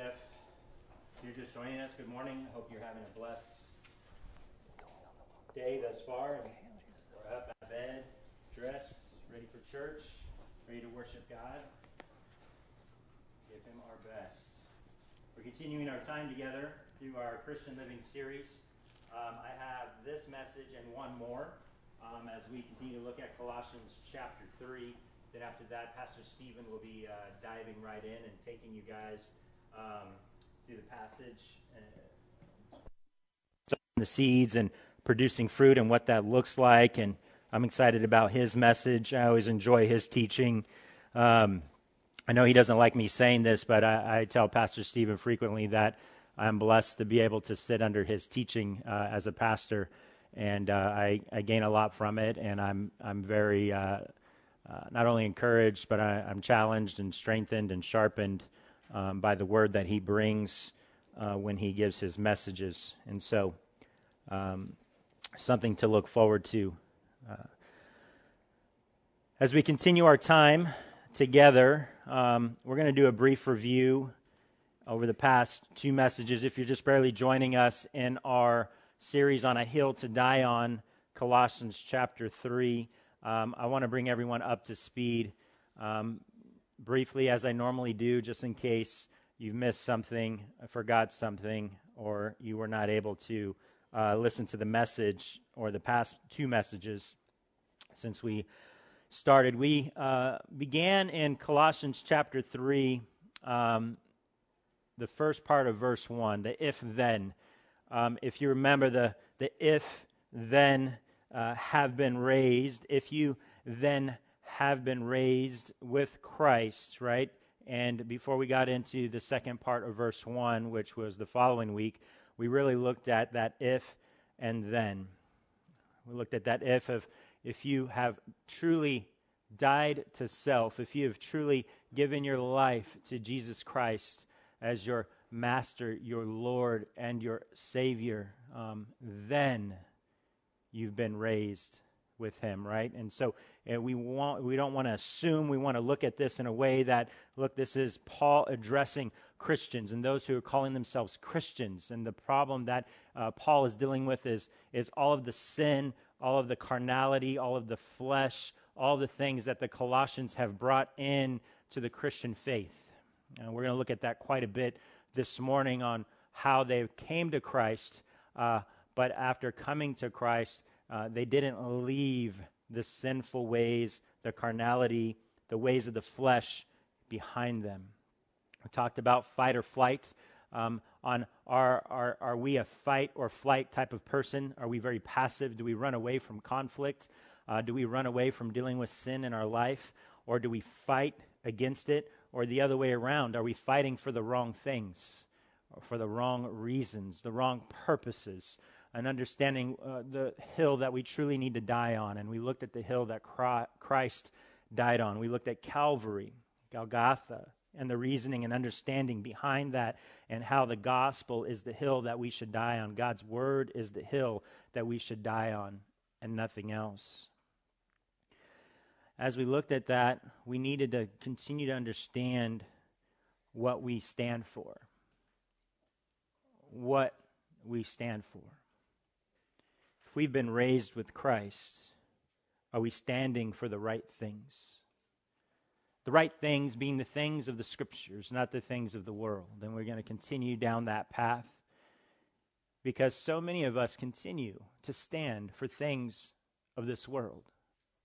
Jeff. If you're just joining us, good morning. I hope you're having a blessed day thus far. We're up out of bed, dressed, ready for church, ready to worship God. Give Him our best. We're continuing our time together through our Christian Living series. Um, I have this message and one more um, as we continue to look at Colossians chapter 3. Then after that, Pastor Stephen will be uh, diving right in and taking you guys um, through the passage, uh, the seeds and producing fruit and what that looks like. And I'm excited about his message. I always enjoy his teaching. Um, I know he doesn't like me saying this, but I, I, tell Pastor Stephen frequently that I'm blessed to be able to sit under his teaching uh, as a pastor, and uh, I, I, gain a lot from it. And I'm I'm very uh, uh, not only encouraged, but I, am challenged and strengthened and sharpened um, by the word that he brings uh, when he gives his messages. And so, um, something to look forward to. Uh, as we continue our time together, um, we're going to do a brief review over the past two messages. If you're just barely joining us in our series on a hill to die on, Colossians chapter 3. Um, I want to bring everyone up to speed um, briefly, as I normally do, just in case you've missed something, forgot something, or you were not able to uh, listen to the message or the past two messages since we started. We uh, began in Colossians chapter 3, um, the first part of verse 1, the if then. Um, if you remember the, the if then uh, have been raised, if you then have been raised with Christ, right? And before we got into the second part of verse 1, which was the following week, we really looked at that if and then. We looked at that if of if you have truly died to self, if you have truly given your life to Jesus Christ as your master, your Lord, and your Savior, um, then you've been raised with him right? And so uh, we want we don't want to assume we want to look at this in a way that look this is paul addressing christians and those who are calling themselves christians. And the problem that uh, paul is dealing with is is all of the sin all of the carnality all of the flesh all the things that the colossians have brought in to the christian faith. And we're going to look at that quite a bit this morning on how they came to christ uh, but after coming to Christ, uh, they didn't leave the sinful ways, the carnality, the ways of the flesh behind them. We talked about fight or flight. Um, on are, are, are we a fight or flight type of person? Are we very passive? Do we run away from conflict? Uh, do we run away from dealing with sin in our life? Or do we fight against it? Or the other way around? Are we fighting for the wrong things? Or for the wrong reasons, the wrong purposes? And understanding uh, the hill that we truly need to die on. And we looked at the hill that Christ died on. We looked at Calvary, Golgotha, and the reasoning and understanding behind that, and how the gospel is the hill that we should die on. God's word is the hill that we should die on, and nothing else. As we looked at that, we needed to continue to understand what we stand for. What we stand for. If we've been raised with Christ, are we standing for the right things? The right things being the things of the scriptures, not the things of the world. And we're going to continue down that path because so many of us continue to stand for things of this world.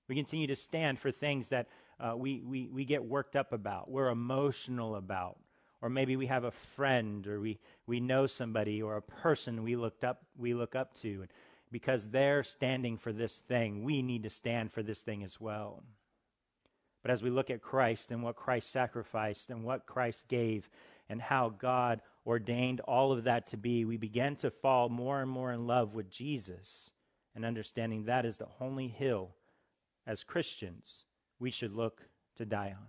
We continue to stand for things that uh, we, we, we get worked up about, we're emotional about, or maybe we have a friend or we, we know somebody or a person we looked up we look up to and because they're standing for this thing, we need to stand for this thing as well. But as we look at Christ and what Christ sacrificed and what Christ gave and how God ordained all of that to be, we begin to fall more and more in love with Jesus and understanding that is the only hill as Christians we should look to die on.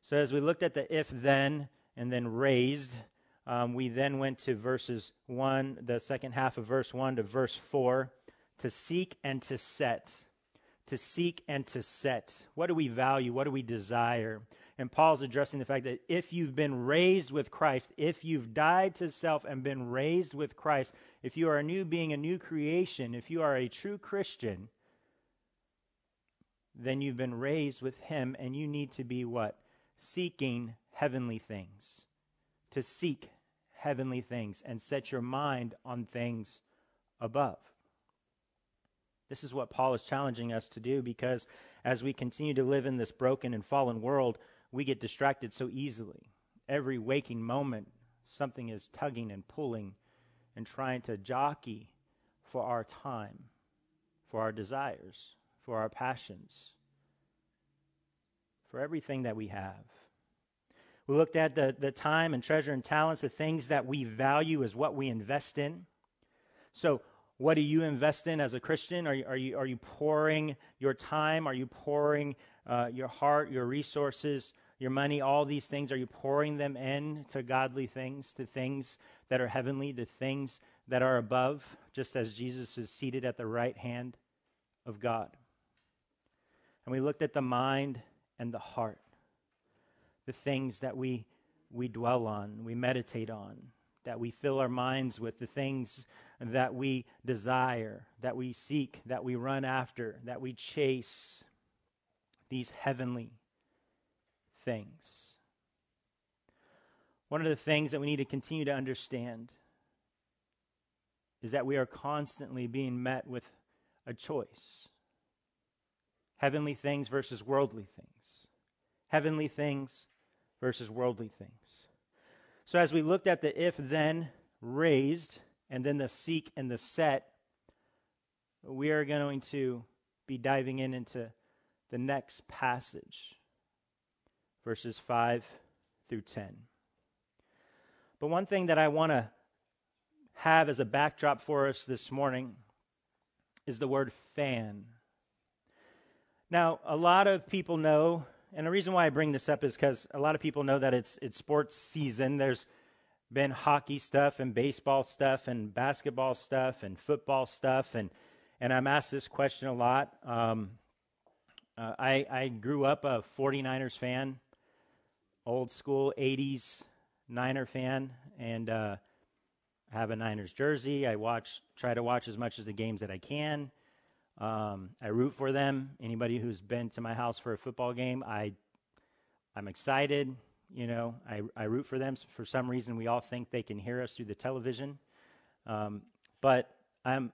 So as we looked at the if then and then raised, um, we then went to verses 1, the second half of verse 1 to verse 4, to seek and to set. To seek and to set. What do we value? What do we desire? And Paul's addressing the fact that if you've been raised with Christ, if you've died to self and been raised with Christ, if you are a new being, a new creation, if you are a true Christian, then you've been raised with Him and you need to be what? Seeking heavenly things. To seek heavenly things and set your mind on things above. This is what Paul is challenging us to do because as we continue to live in this broken and fallen world, we get distracted so easily. Every waking moment, something is tugging and pulling and trying to jockey for our time, for our desires, for our passions, for everything that we have. We looked at the, the time and treasure and talents, the things that we value is what we invest in. So, what do you invest in as a Christian? Are you, are you, are you pouring your time? Are you pouring uh, your heart, your resources, your money, all these things? Are you pouring them in to godly things, to things that are heavenly, to things that are above, just as Jesus is seated at the right hand of God? And we looked at the mind and the heart, the things that we, we dwell on, we meditate on, that we fill our minds with, the things that we desire, that we seek, that we run after, that we chase, these heavenly things. One of the things that we need to continue to understand is that we are constantly being met with a choice heavenly things versus worldly things, heavenly things versus worldly things. So, as we looked at the if then raised, and then the seek and the set, we are going to be diving in into the next passage, verses 5 through 10. But one thing that I want to have as a backdrop for us this morning is the word fan. Now, a lot of people know and the reason why I bring this up is because a lot of people know that it's it's sports season. There's been hockey stuff and baseball stuff and basketball stuff and football stuff and and I'm asked this question a lot. Um, uh, I I grew up a 49ers fan, old school 80s Niner fan, and uh, have a Niners jersey. I watch try to watch as much as the games that I can. Um, I root for them. Anybody who's been to my house for a football game, I, I'm excited. You know, I, I root for them. For some reason, we all think they can hear us through the television. Um, but I'm,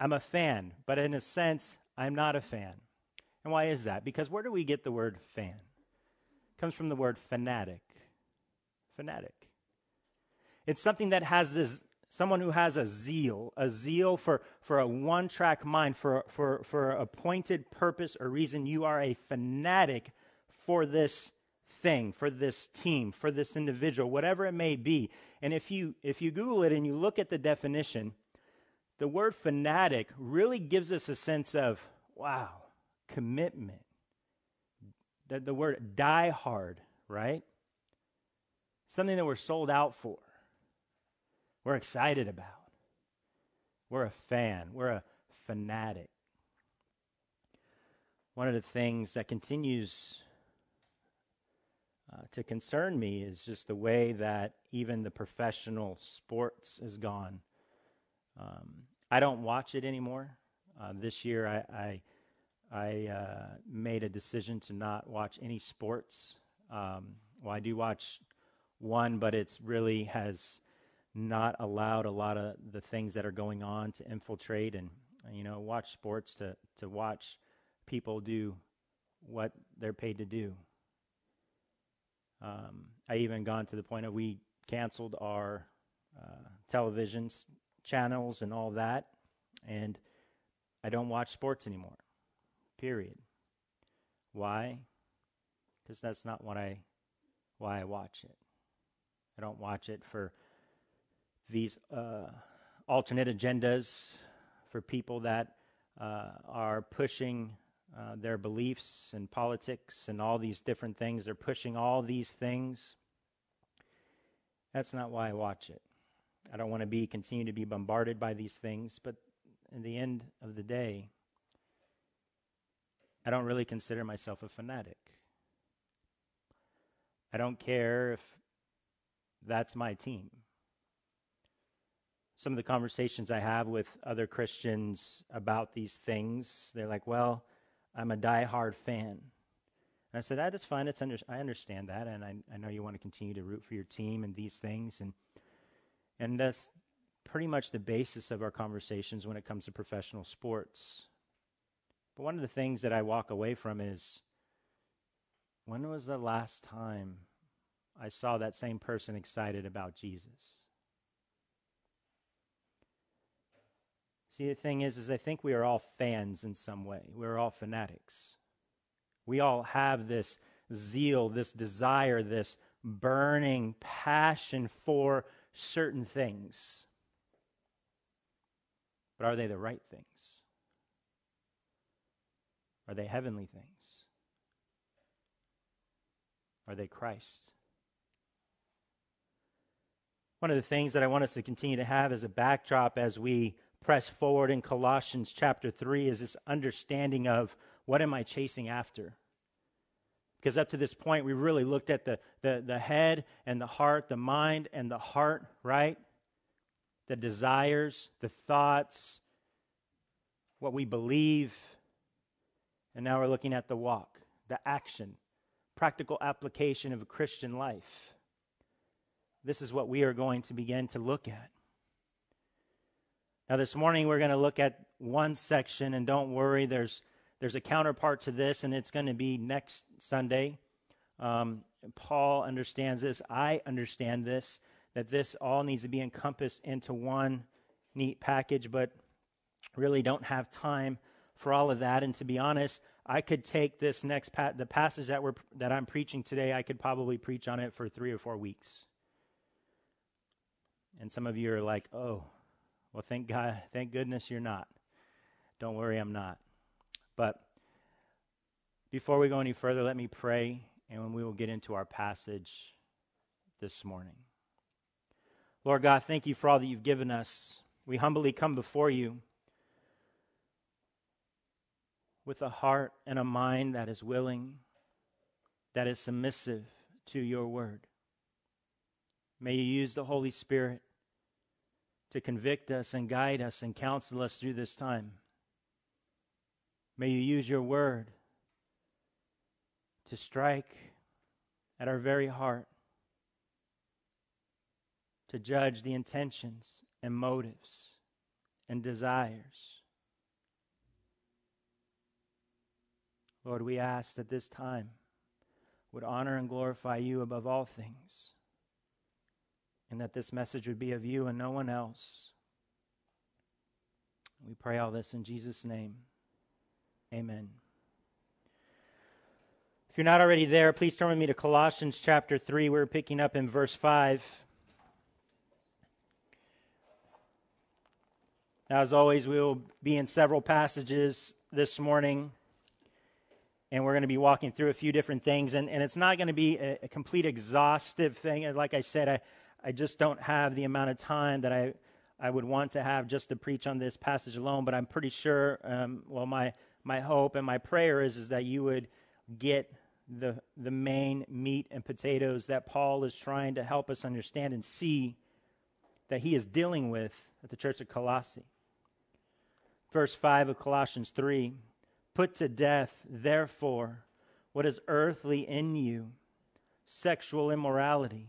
I'm a fan. But in a sense, I'm not a fan. And why is that? Because where do we get the word fan? It comes from the word fanatic. Fanatic. It's something that has this someone who has a zeal, a zeal for, for a one track mind, for, for, for a appointed purpose or reason. You are a fanatic for this thing, for this team, for this individual, whatever it may be. And if you, if you Google it and you look at the definition, the word fanatic really gives us a sense of, wow, commitment. The, the word die hard, right? Something that we're sold out for we're excited about. We're a fan, we're a fanatic. One of the things that continues uh, to concern me is just the way that even the professional sports has gone. Um, I don't watch it anymore. Uh, this year, I I, I uh, made a decision to not watch any sports. Um, well, I do watch one, but it's really has not allowed a lot of the things that are going on to infiltrate and you know watch sports to to watch people do what they're paid to do. Um, I even gone to the point of we canceled our uh, television channels and all that, and I don't watch sports anymore. Period. Why? Because that's not what I why I watch it. I don't watch it for these uh, alternate agendas for people that uh, are pushing uh, their beliefs and politics and all these different things. They're pushing all these things. That's not why I watch it. I don't want to be continue to be bombarded by these things, but in the end of the day, I don't really consider myself a fanatic. I don't care if that's my team. Some of the conversations I have with other Christians about these things, they're like, well, I'm a die-hard fan. And I said, that is fine. It's under, I understand that, and I, I know you want to continue to root for your team and these things. And, and that's pretty much the basis of our conversations when it comes to professional sports. But one of the things that I walk away from is when was the last time I saw that same person excited about Jesus? See, the thing is, is I think we are all fans in some way. We're all fanatics. We all have this zeal, this desire, this burning passion for certain things. But are they the right things? Are they heavenly things? Are they Christ? One of the things that I want us to continue to have as a backdrop as we press forward in Colossians chapter 3 is this understanding of what am I chasing after? Because up to this point, we really looked at the, the, the head and the heart, the mind and the heart, right? The desires, the thoughts, what we believe. And now we're looking at the walk, the action, practical application of a Christian life. This is what we are going to begin to look at. Now, this morning we're going to look at one section, and don't worry, there's, there's a counterpart to this, and it's going to be next Sunday. Um, Paul understands this. I understand this, that this all needs to be encompassed into one neat package, but really don't have time for all of that. And to be honest, I could take this next pa- the passage that we're that I'm preaching today. I could probably preach on it for three or four weeks. And some of you are like, "Oh, well, thank God, thank goodness you're not." Don't worry, I'm not. But before we go any further, let me pray, and we will get into our passage this morning. Lord God, thank you for all that you've given us. We humbly come before you with a heart and a mind that is willing, that is submissive to your word. May you use the Holy Spirit to convict us and guide us and counsel us through this time. May you use your word to strike at our very heart, to judge the intentions and motives and desires Lord, we ask that this time would honor and glorify you above all things, and that this message would be of you and no one else. We pray all this in Jesus' name. Amen. If you're not already there, please turn with me to Colossians chapter 3. We're picking up in verse 5. Now, as always, we will be in several passages this morning and we're going to be walking through a few different things. And, and it's not going to be a, a complete exhaustive thing. Like I said, I, I just don't have the amount of time that I, I would want to have just to preach on this passage alone. But I'm pretty sure, um, well, my, my hope and my prayer is, is that you would get the, the main meat and potatoes that Paul is trying to help us understand and see that he is dealing with at the church of Colossae. Verse 5 of Colossians 3 Put to death, therefore, what is earthly in you sexual immorality,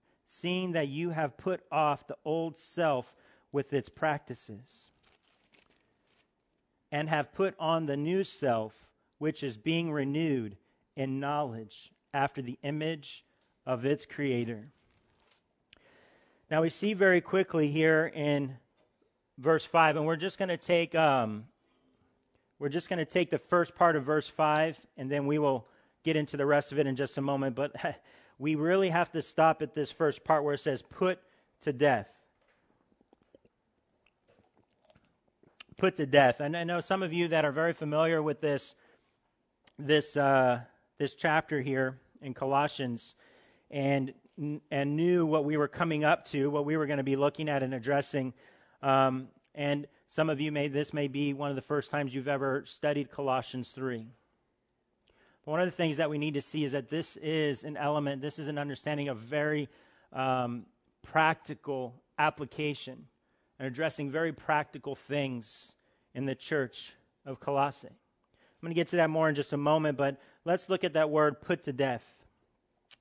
seeing that you have put off the old self with its practices, and have put on the new self, which is being renewed in knowledge after the image of its creator. Now we see very quickly here in verse 5, and we're just going to take um, we're just going to take the first part of verse 5, and then we will get into the rest of it in just a moment. But we really have to stop at this first part where it says, put to death. Put to death. And I know some of you that are very familiar with this, this, uh, this chapter here in Colossians and, and knew what we were coming up to, what we were going to be looking at and addressing. Um, and some of you may, this may be one of the first times you've ever studied Colossians 3. But one of the things that we need to see is that this is an element, this is an understanding of very um, practical application and addressing very practical things in the church of Colossae. I'm going to get to that more in just a moment, but let's look at that word put to death.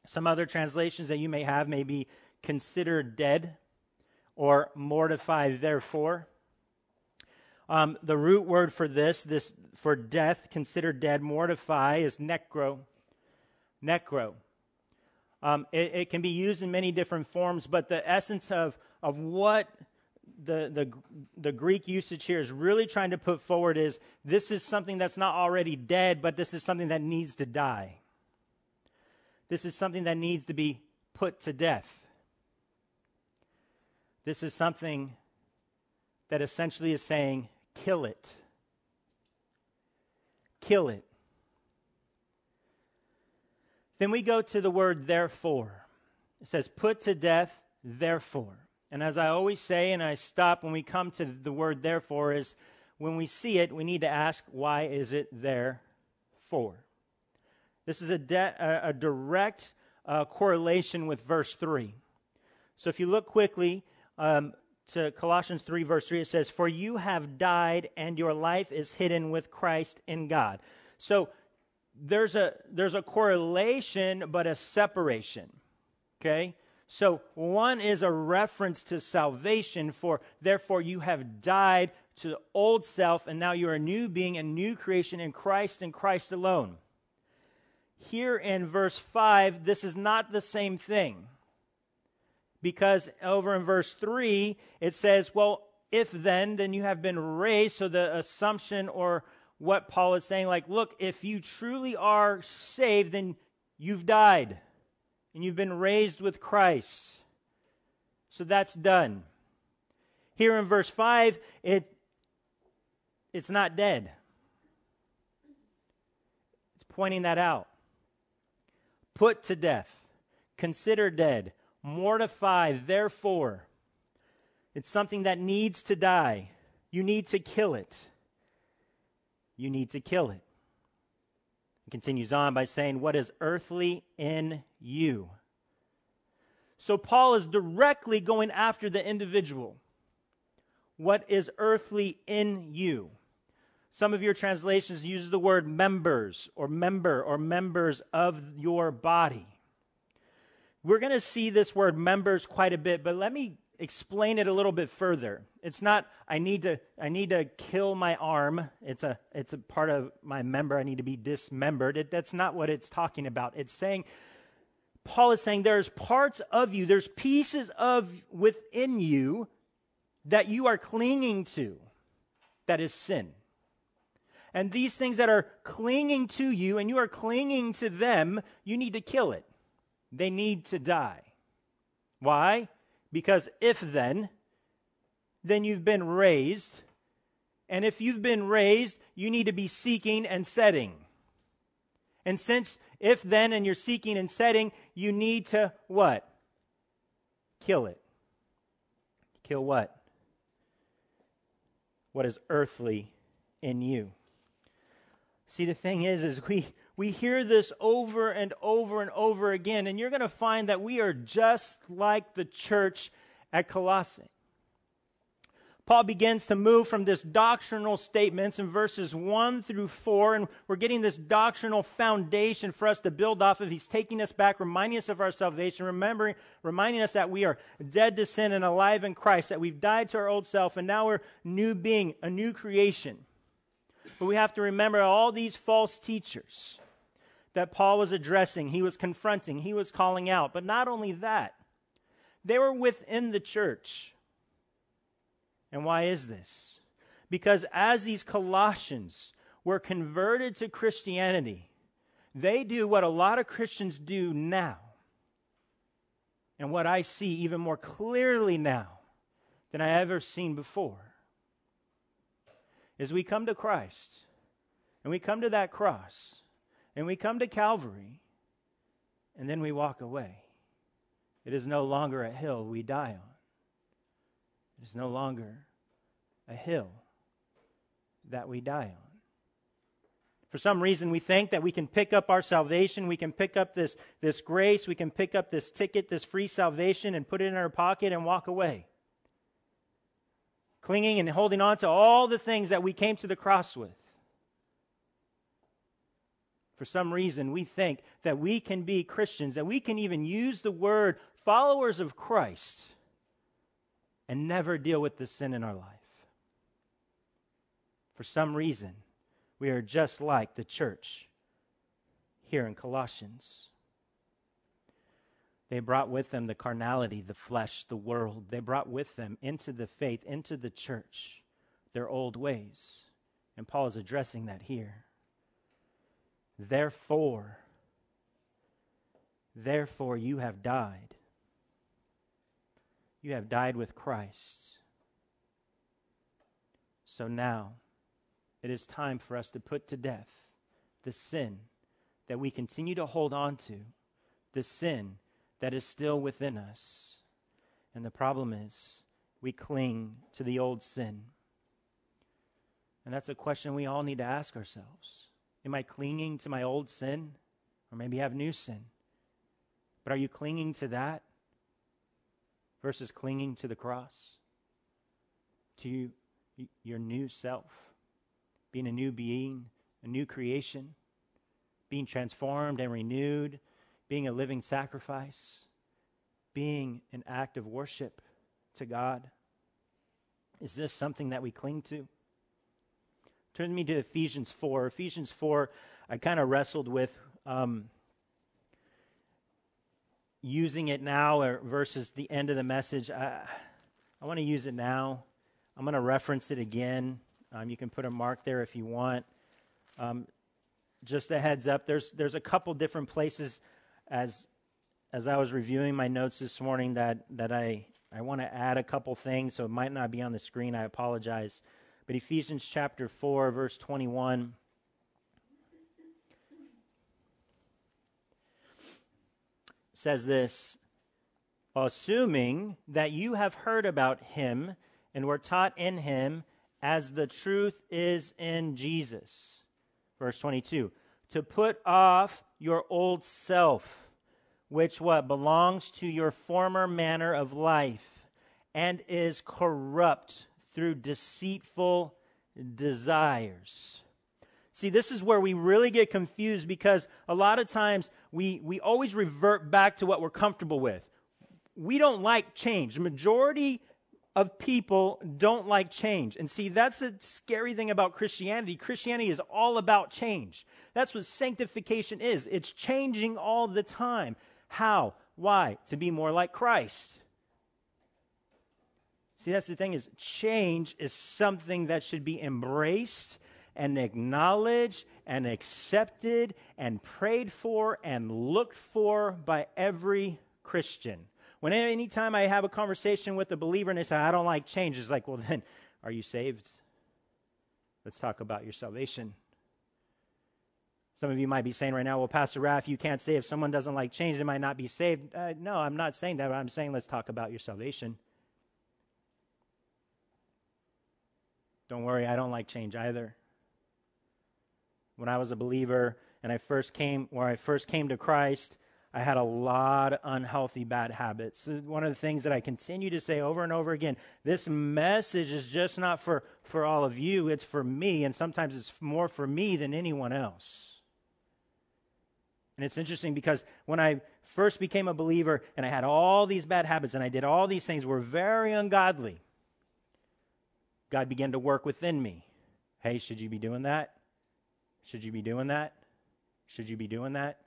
Some other translations that you may have may be considered dead or mortify therefore. Um, the root word for this, this for death, considered dead, mortify, is necro. Necro. Um, it, it, can be used in many different forms, but the essence of, of what the, the, the Greek usage here is really trying to put forward is this is something that's not already dead, but this is something that needs to die. This is something that needs to be put to death. This is something that essentially is saying, kill it. Kill it. Then we go to the word therefore. It says, put to death, therefore. And as I always say, and I stop when we come to the word therefore, is when we see it, we need to ask, why is it there for? This is a, de- a, direct uh, correlation with verse 3. So if you look quickly, um, to Colossians 3, verse 3, it says, For you have died, and your life is hidden with Christ in God. So there's a, there's a correlation, but a separation. Okay? So one is a reference to salvation, for therefore you have died to the old self, and now you're a new being, a new creation in Christ and Christ alone. Here in verse 5, this is not the same thing because over in verse 3, it says, Well, if then, then you have been raised. So the assumption or what Paul is saying, like, look, if you truly are saved, then you've died and you've been raised with Christ. So that's done. Here in verse 5, it, it's not dead. It's pointing that out. Put to death, consider dead Mortify, therefore. It's something that needs to die. You need to kill it. You need to kill it. He continues on by saying, What is earthly in you? So Paul is directly going after the individual. What is earthly in you? Some of your translations use the word members or member or members of your body. We're going to see this word members quite a bit, but let me explain it a little bit further. It's not I need to I need to kill my arm. It's a it's a part of my member. I need to be dismembered. It, that's not what it's talking about. It's saying Paul is saying there's parts of you, there's pieces of within you that you are clinging to that is sin. And these things that are clinging to you and you are clinging to them, you need to kill it they need to die. Why? Because if then, then you've been raised. And if you've been raised, you need to be seeking and setting. And since if then and you're seeking and setting, you need to what? Kill it. Kill what? What is earthly in you. See, the thing is, is we, we hear this over and over and over again, and you're going to find that we are just like the church at Colossae. Paul begins to move from this doctrinal statements in verses 1 through 4, and we're getting this doctrinal foundation for us to build off of. He's taking us back, reminding us of our salvation, remembering, reminding us that we are dead to sin and alive in Christ, that we've died to our old self, and now we're new being, a new creation. But we have to remember all these false teachers that Paul was addressing, he was confronting, he was calling out. But not only that, they were within the church. And why is this? Because as these Colossians were converted to Christianity, they do what a lot of Christians do now. and what I see even more clearly now than I ever seen before is we come to Christ and we come to that cross and we come to Calvary and then we walk away. It is no longer a hill we die on. It is no longer a hill that we die on. For some reason, we think that we can pick up our salvation, we can pick up this, this grace, we can pick up this ticket, this free salvation, and put it in our pocket and walk away. Clinging and holding on to all the things that we came to the cross with. For some reason, we think that we can be Christians, that we can even use the word followers of Christ and never deal with the sin in our life. For some reason, we are just like the church here in Colossians. They brought with them the carnality, the flesh, the world. They brought with them into the faith, into the church, their old ways. And Paul is addressing that here. Therefore, therefore you have died. You have died with Christ. So now, it is time for us to put to death the sin that we continue to hold on to, the sin that is still within us. And the problem is, we cling to the old sin. And that's a question we all need to ask ourselves. Am I clinging to my old sin? Or maybe have new sin. But are you clinging to that versus clinging to the cross? To you, your new self? being a new being, a new creation, being transformed and renewed, being a living sacrifice, being an act of worship to God? Is this something that we cling to? Turn me to Ephesians 4. Ephesians 4, I kind of wrestled with um, using it now versus the end of the message. I, I want to use it now. I'm going to reference it again. Um, you can put a mark there if you want. Um, just a heads up, there's, there's a couple different places as, as I was reviewing my notes this morning that, that I, I want to add a couple things, so it might not be on the screen. I apologize. But Ephesians chapter 4, verse 21. says this assuming that you have heard about him and were taught in him as the truth is in Jesus. Verse 22 to put off your old self, which what belongs to your former manner of life and is corrupt through deceitful desires. See, this is where we really get confused because a lot of times we, we always revert back to what we're comfortable with. We don't like change. The majority of people don't like change. And see, that's the scary thing about Christianity. Christianity is all about change. That's what sanctification is. It's changing all the time. How? Why? To be more like Christ. See, that's the thing is change is something that should be embraced and acknowledged and accepted and prayed for and looked for by every Christian. When anytime I have a conversation with a believer and they say, I don't like change, it's like, well, then, are you saved? Let's talk about your salvation. Some of you might be saying right now, well, Pastor Raff, you can't say if someone doesn't like change, they might not be saved. Uh, no, I'm not saying that. I'm saying let's talk about your salvation. Don't worry, I don't like change either. When I was a believer and I first came, where I first came to Christ, I had a lot of unhealthy bad habits. One of the things that I continue to say over and over again this message is just not for, for all of you, it's for me, and sometimes it's more for me than anyone else. And it's interesting because when I first became a believer and I had all these bad habits and I did all these things were very ungodly, God began to work within me. Hey, should you be doing that? Should you be doing that? Should you be doing that?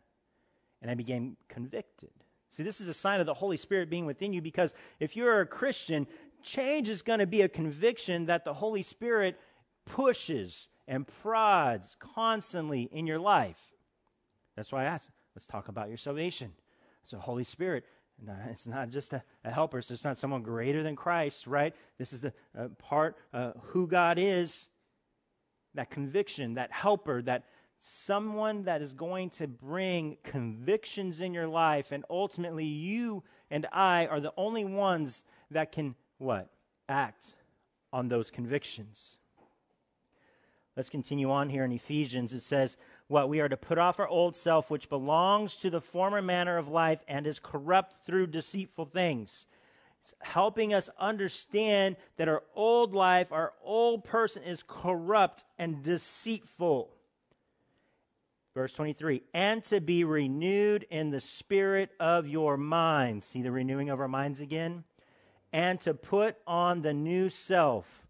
and I became convicted. See, this is a sign of the Holy Spirit being within you because if you're a Christian, change is going to be a conviction that the Holy Spirit pushes and prods constantly in your life. That's why I asked, let's talk about your salvation. So, Holy Spirit, it's not just a, a helper. So it's not someone greater than Christ, right? This is the uh, part uh, who God is. That conviction, that helper, that someone that is going to bring convictions in your life, and ultimately you and I are the only ones that can what act on those convictions. Let's continue on here in Ephesians. It says, What we are to put off our old self, which belongs to the former manner of life and is corrupt through deceitful things. It's helping us understand that our old life, our old person is corrupt and deceitful. Verse 23 And to be renewed in the spirit of your mind. See the renewing of our minds again? And to put on the new self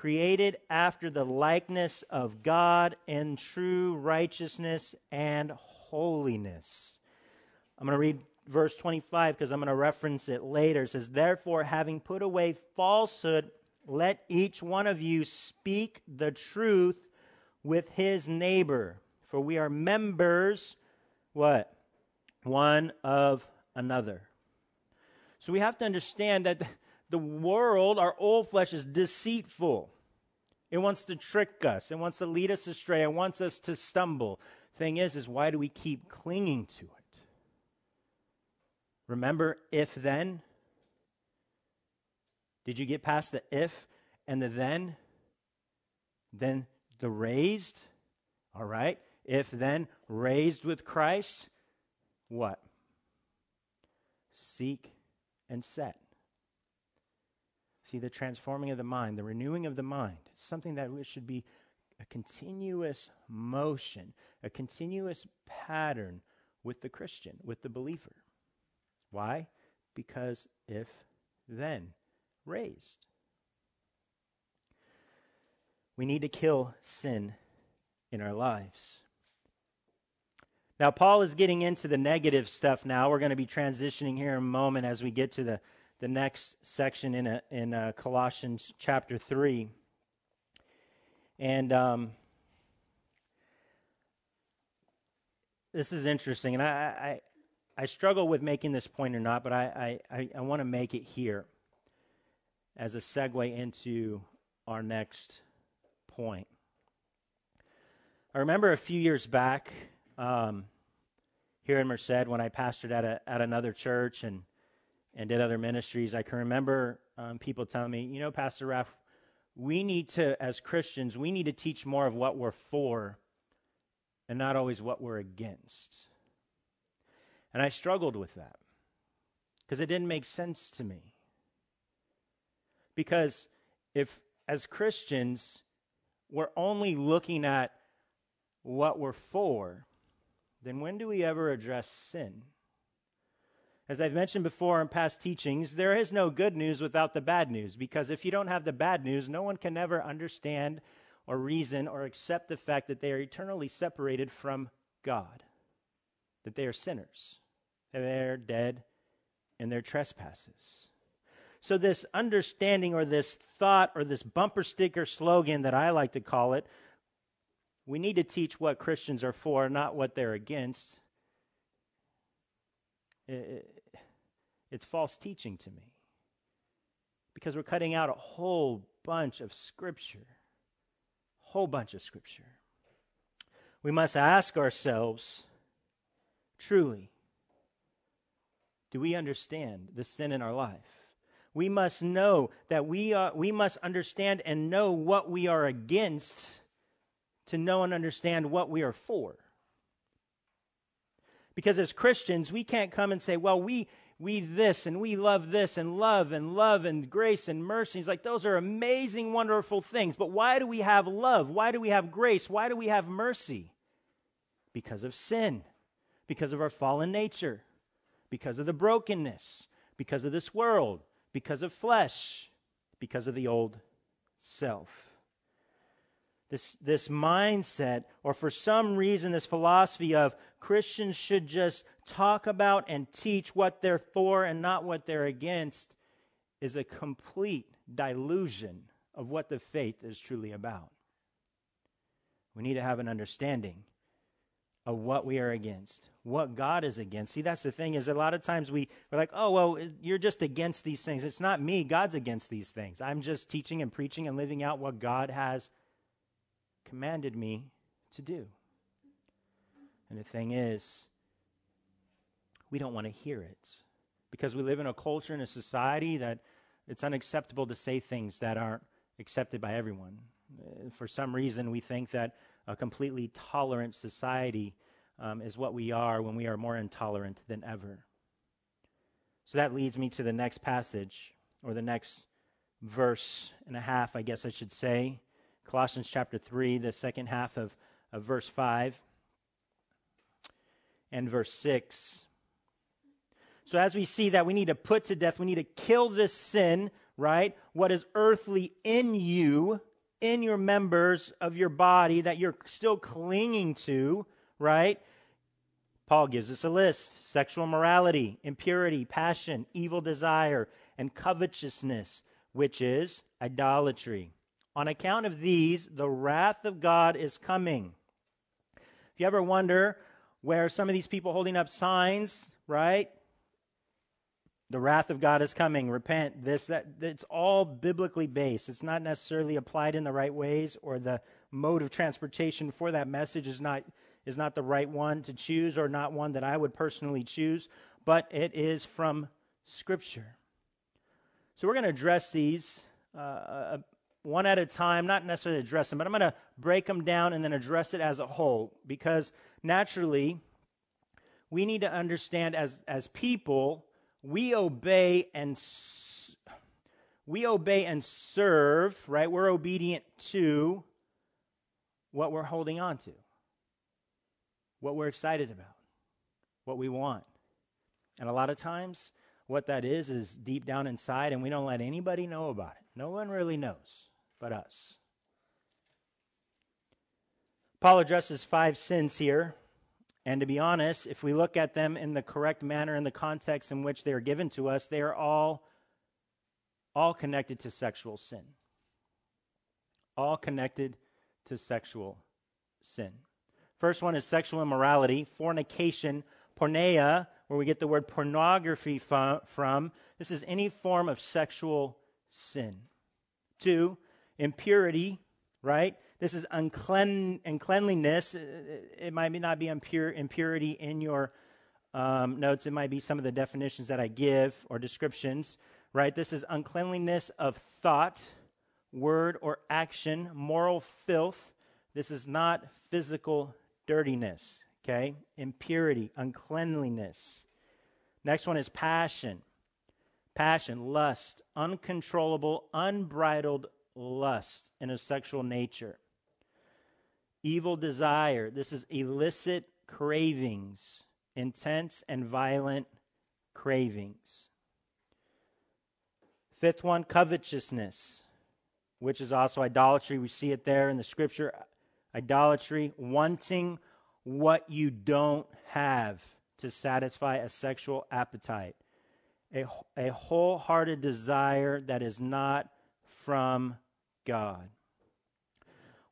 created after the likeness of God in true righteousness and holiness. I'm going to read verse 25 because I'm going to reference it later. It says, Therefore, having put away falsehood, let each one of you speak the truth with his neighbor. For we are members, what? One of another. So we have to understand that the world, our old flesh, is deceitful. It wants to trick us. It wants to lead us astray. It wants us to stumble. Thing is, is why do we keep clinging to it? Remember if then? Did you get past the if and the then? Then the raised? All right. If then raised with Christ, what? Seek and set. See, the transforming of the mind, the renewing of the mind, something that should be a continuous motion, a continuous pattern with the Christian, with the believer. Why? Because if then raised. We need to kill sin in our lives. Now, Paul is getting into the negative stuff now. We're going to be transitioning here in a moment as we get to the the next section in, a, in a Colossians chapter 3. And um, this is interesting. And I, I, I, struggle with making this point or not, but I, I, I want to make it here as a segue into our next point. I remember a few years back um, here in Merced when I pastored at, a, at another church, and and did other ministries, I can remember um, people telling me, you know, Pastor Raff, we need to, as Christians, we need to teach more of what we're for and not always what we're against. And I struggled with that because it didn't make sense to me. Because if, as Christians, we're only looking at what we're for, then when do we ever address sin? As I've mentioned before in past teachings, there is no good news without the bad news, because if you don't have the bad news, no one can ever understand or reason or accept the fact that they are eternally separated from God, that they are sinners, that they're dead in their trespasses. So, this understanding or this thought or this bumper sticker slogan that I like to call it, we need to teach what Christians are for, not what they're against. It's false teaching to me. Because we're cutting out a whole bunch of Scripture. Whole bunch of Scripture. We must ask ourselves truly, do we understand the sin in our life? We must know that we, are, we must understand and know what we are against to know and understand what we are for. Because as Christians, we can't come and say, well, we, we this and we love this and love and love and grace and mercy. He's like, those are amazing, wonderful things. But why do we have love? Why do we have grace? Why do we have mercy? Because of sin, because of our fallen nature, because of the brokenness, because of this world, because of flesh, because of the old self this, this mindset, or for some reason, this philosophy of Christians should just talk about and teach what they're for and not what they're against, is a complete delusion of what the faith is truly about. We need to have an understanding of what we are against, what God is against. See, that's the thing is a lot of times we, we're like, oh, well, you're just against these things. It's not me. God's against these things. I'm just teaching and preaching and living out what God has commanded me to do. And the thing is, we don't want to hear it because we live in a culture and a society that it's unacceptable to say things that aren't accepted by everyone. Uh, for some reason, we think that a completely tolerant society um, is what we are when we are more intolerant than ever. So that leads me to the next passage, or the next verse and a half, I guess I should say. Colossians chapter 3, the second half of, of verse 5 and verse 6. So, as we see that we need to put to death, we need to kill this sin, right? What is earthly in you, in your members of your body that you're still clinging to, right? Paul gives us a list sexual morality, impurity, passion, evil desire, and covetousness, which is idolatry. On account of these, the wrath of God is coming. If you ever wonder where some of these people holding up signs, right? The wrath of God is coming. Repent. This, that. It's all biblically based. It's not necessarily applied in the right ways, or the mode of transportation for that message is not is not the right one to choose, or not one that I would personally choose. But it is from Scripture. So we're going to address these uh, uh, one at a time. Not necessarily address them, but I'm going to break them down and then address it as a whole because naturally we need to understand as as people we obey and we obey and serve, right? We're obedient to what we're holding on to, what we're excited about, what we want. And a lot of times, what that is is deep down inside, and we don't let anybody know about it. No one really knows but us. Paul addresses five sins here and to be honest, if we look at them in the correct manner, in the context in which they are given to us, they are all, all connected to sexual sin. All connected to sexual sin. First one is sexual immorality, fornication, porneia, where we get the word pornography from. This is any form of sexual sin. Two, impurity, right? This is unclean, uncleanliness. It might not be impure, impurity in your um, notes. It might be some of the definitions that I give or descriptions, right? This is uncleanliness of thought, word, or action, moral filth. This is not physical dirtiness, okay? Impurity, uncleanliness. Next one is passion. Passion, lust, uncontrollable, unbridled lust in a sexual nature evil desire. This is illicit cravings, intense and violent cravings. Fifth one, covetousness, which is also idolatry. We see it there in the scripture. Idolatry, wanting what you don't have to satisfy a sexual appetite. A, a wholehearted desire that is not from God.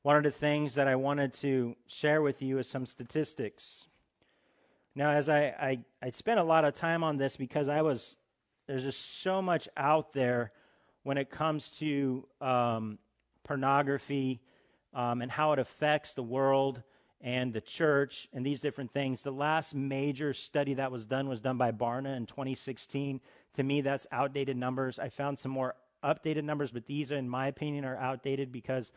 One of the things that I wanted to share with you is some statistics. Now, as I, I, I spent a lot of time on this because I was, there's just so much out there when it comes to um, pornography um, and how it affects the world and the church and these different things. The last major study that was done was done by Barna in 2016. To me, that's outdated numbers. I found some more updated numbers, but these, in my opinion, are outdated because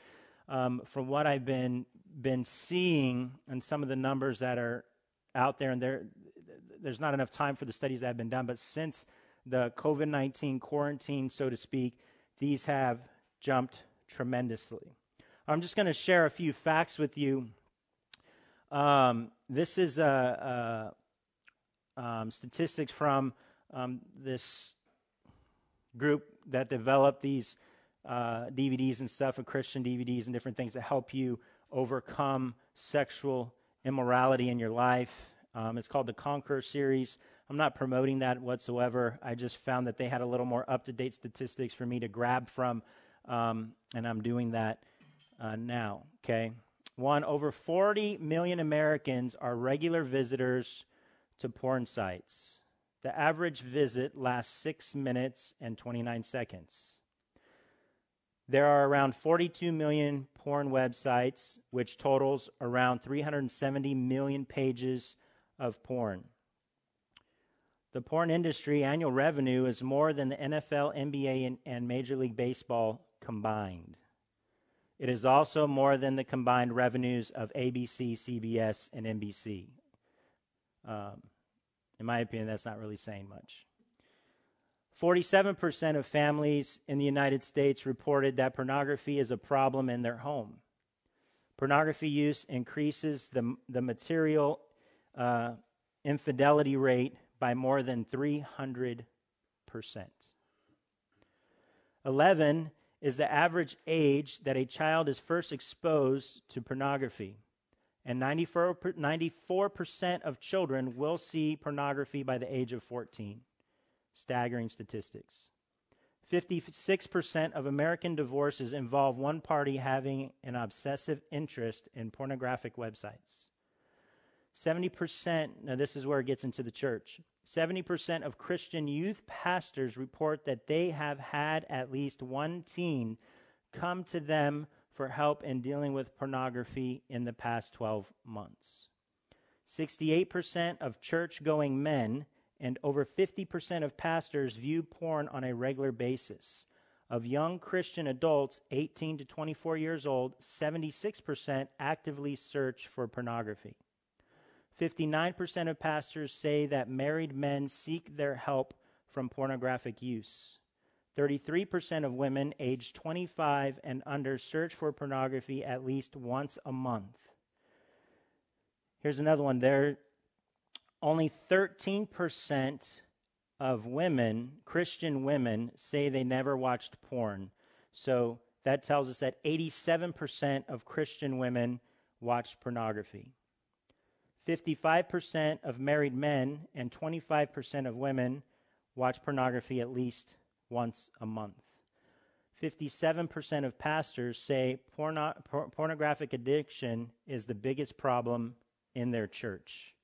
um, from what I've been been seeing and some of the numbers that are out there, and there there's not enough time for the studies that have been done, but since the COVID 19 quarantine, so to speak, these have jumped tremendously. I'm just going to share a few facts with you. Um, this is a, a um, statistics from um, this group that developed these uh, DVDs and stuff, and Christian DVDs and different things that help you overcome sexual immorality in your life. Um, it's called the Conqueror series. I'm not promoting that whatsoever. I just found that they had a little more up to date statistics for me to grab from, um, and I'm doing that uh, now. Okay. One, over 40 million Americans are regular visitors to porn sites. The average visit lasts six minutes and 29 seconds. There are around 42 million porn websites, which totals around 370 million pages of porn. The porn industry annual revenue is more than the NFL, NBA, and, and Major League Baseball combined. It is also more than the combined revenues of ABC, CBS, and NBC. Um, in my opinion, that's not really saying much. 47% of families in the United States reported that pornography is a problem in their home. Pornography use increases the, the material uh, infidelity rate by more than 300%. 11 is the average age that a child is first exposed to pornography. And 94, 94% of children will see pornography by the age of 14. Staggering statistics. 56% of American divorces involve one party having an obsessive interest in pornographic websites. 70%, now this is where it gets into the church. 70% of Christian youth pastors report that they have had at least one teen come to them for help in dealing with pornography in the past 12 months. 68% of church going men and over 50% of pastors view porn on a regular basis. Of young Christian adults 18 to 24 years old, 76% actively search for pornography. 59% of pastors say that married men seek their help from pornographic use. 33% of women aged 25 and under search for pornography at least once a month. Here's another one. There only 13% of women, Christian women, say they never watched porn. So that tells us that 87% of Christian women watched pornography. 55% of married men and 25% of women watch pornography at least once a month. 57% of pastors say porno- por- pornographic addiction is the biggest problem in their church.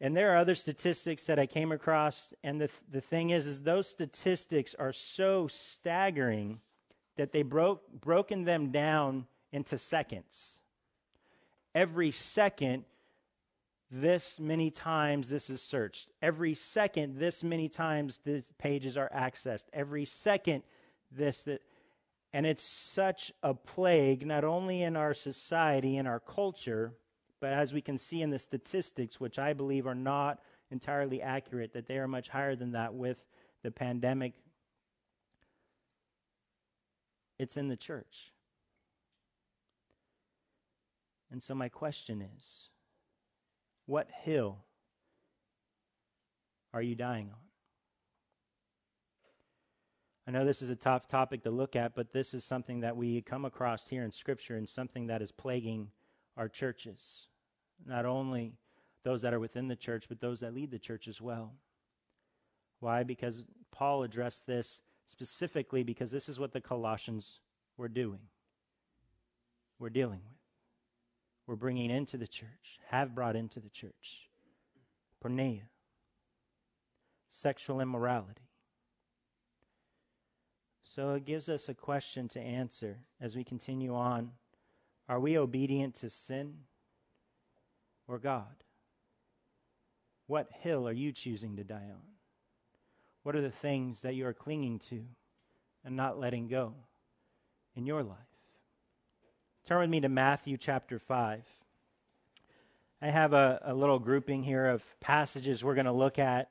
And there are other statistics that I came across, and the, the thing is, is those statistics are so staggering that they broke broken them down into seconds. Every second, this many times this is searched. Every second, this many times these pages are accessed. Every second, this that and it's such a plague, not only in our society, in our culture, but as we can see in the statistics, which I believe are not entirely accurate, that they are much higher than that with the pandemic. It's in the church. And so, my question is what hill are you dying on? I know this is a tough topic to look at, but this is something that we come across here in Scripture and something that is plaguing our churches. Not only those that are within the church, but those that lead the church as well. Why? Because Paul addressed this specifically because this is what the Colossians were doing, we're dealing with we're bringing into the church, have brought into the church. Porneia, sexual immorality. So it gives us a question to answer as we continue on. Are we obedient to sin or God? What hill are you choosing to die on? What are the things that you are clinging to and not letting go in your life? Turn with me to Matthew chapter 5. I have a, a little grouping here of passages we're going to look at.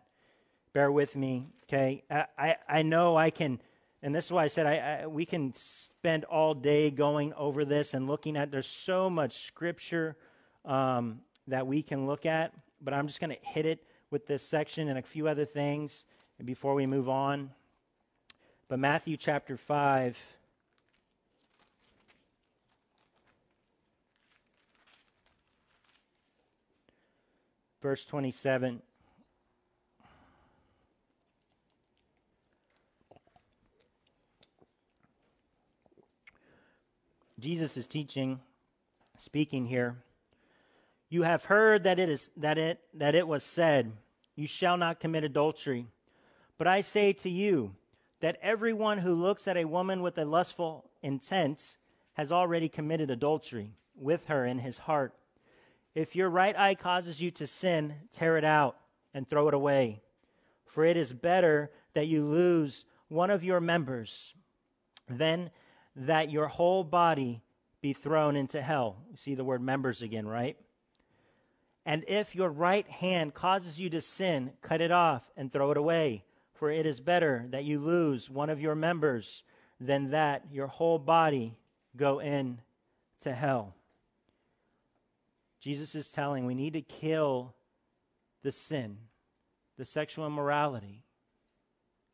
Bear with me, okay? I, I, I know I can, and this is why I said I, I, we can spend all day going over this and looking at. There's so much scripture um, that we can look at, but I'm just going to hit it with this section and a few other things before we move on. But Matthew chapter 5 verse 27. Jesus is teaching speaking here. You have heard that it is that it that it was said, you shall not commit adultery. But I say to you that everyone who looks at a woman with a lustful intent has already committed adultery with her in his heart. If your right eye causes you to sin, tear it out and throw it away. For it is better that you lose one of your members than that your whole body be thrown into hell. You see the word members again, right? And if your right hand causes you to sin, cut it off and throw it away. For it is better that you lose one of your members than that your whole body go in to hell. Jesus is telling we need to kill the sin, the sexual immorality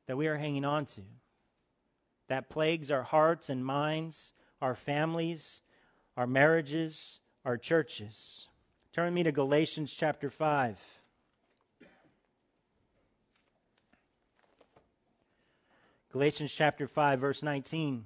that we are hanging on to, that plagues our hearts and minds, our families, our marriages, our churches. Turn me to Galatians chapter 5. Galatians chapter 5, verse 19.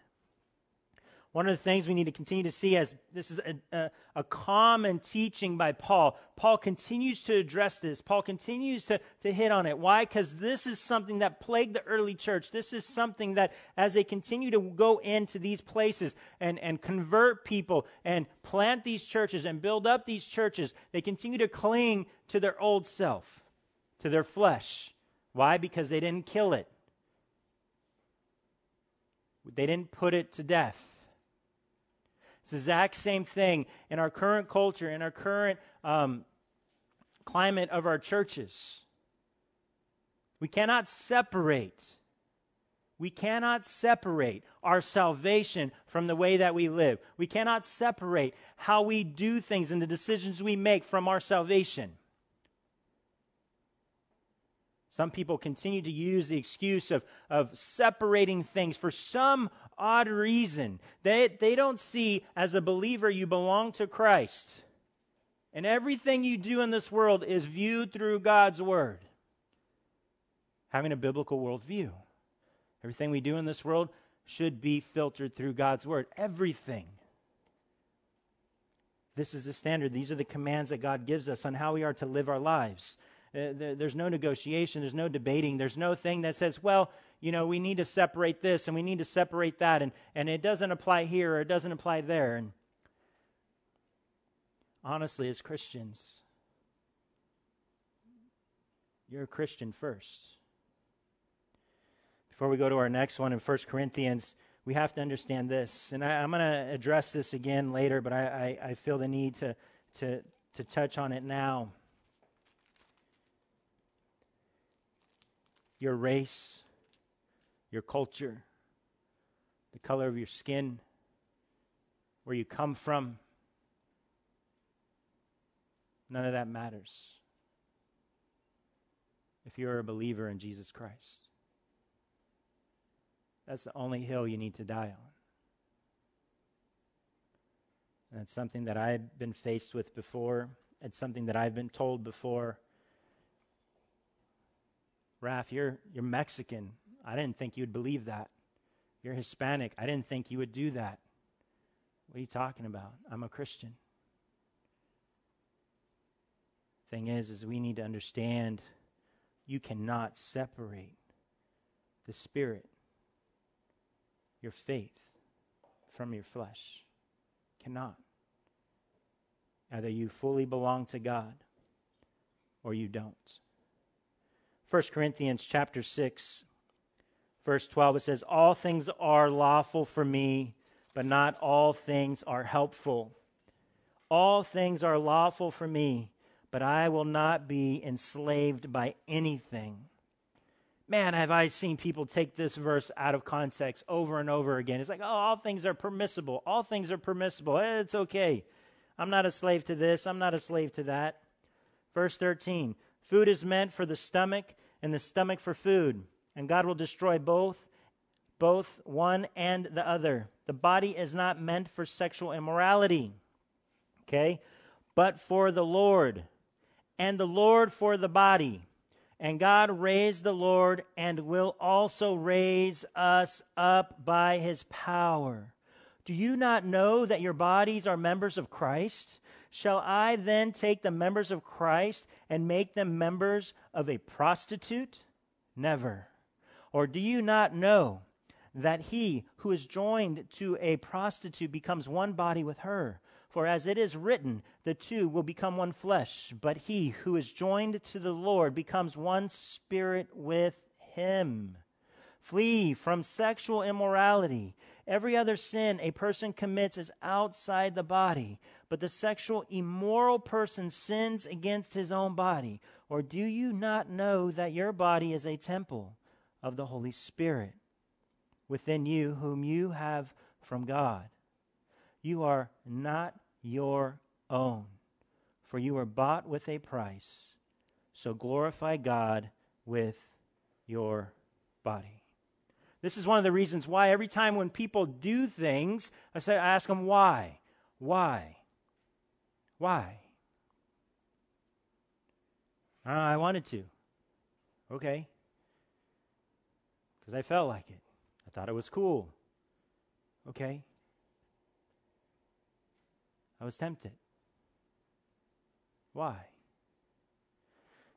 One of the things we need to continue to see as this is a, a, a, common teaching by Paul. Paul continues to address this. Paul continues to, to hit on it. Why? Because this is something that plagued the early church. This is something that as they continue to go into these places and, and convert people and plant these churches and build up these churches, they continue to cling to their old self, to their flesh. Why? Because they didn't kill it. They didn't put it to death. The exact same thing in our current culture, in our current um, climate of our churches. We cannot separate. We cannot separate our salvation from the way that we live. We cannot separate how we do things and the decisions we make from our salvation. Some people continue to use the excuse of, of separating things for some odd reason. They, they don't see, as a believer, you belong to Christ. And everything you do in this world is viewed through God's Word. Having a biblical worldview. Everything we do in this world should be filtered through God's Word. Everything. This is the standard. These are the commands that God gives us on how we are to live our lives. Uh, there's no negotiation, there's no debating, there's no thing that says, well, you know, we need to separate this and we need to separate that, and, and it doesn't apply here or it doesn't apply there. And honestly, as Christians, you're a Christian first. Before we go to our next one in 1 Corinthians, we have to understand this. And I, am going to address this again later, but I, I, I feel the need to, to, to touch on it now. Your race, your culture, the color of your skin, where you come from. None of that matters if you're a believer in Jesus Christ. That's the only hill you need to die on. And it's something that I've been faced with before. It's something that I've been told before. Raph, you're, you're Mexican. I didn't think you'd believe that. You're Hispanic. I didn't think you would do that. What are you talking about? I'm a Christian. Thing is, is we need to understand you cannot separate the spirit, your faith, from your flesh. Cannot. Either you fully belong to God or you don't. 1 Corinthians chapter 6 verse 12 it says all things are lawful for me but not all things are helpful. All things are lawful for me but I will not be enslaved by anything. man, have I seen people take this verse out of context over and over again. It's like, oh, all things are permissible. All things are permissible. Eh, it's okay. I'm not a slave to this. I'm not a slave to that. Verse 13 Food is meant for the stomach, and the stomach for food, and God will destroy both, both one and the other. The body is not meant for sexual immorality, okay, but for the Lord, and the Lord for the body. And God raised the Lord and will also raise us up by his power. Do you not know that your bodies are members of Christ? Shall I then take the members of Christ and make them members of a prostitute? Never. Or do you not know that he who is joined to a prostitute becomes one body with her? For as it is written, the two will become one flesh. But he who is joined to the Lord becomes one spirit with him. Flee from sexual immorality. Every other sin a person commits is outside the body, but the sexual immoral person sins against his own body. Or do you not know that your body is a temple of the Holy Spirit within you, whom you have from God? You are not your own, for you were bought with a price. So glorify God with your body. This is one of the reasons why every time when people do things, I say I ask them why. Why? Why? Uh, I wanted to. Okay. Because I felt like it. I thought it was cool. Okay. I was tempted. Why?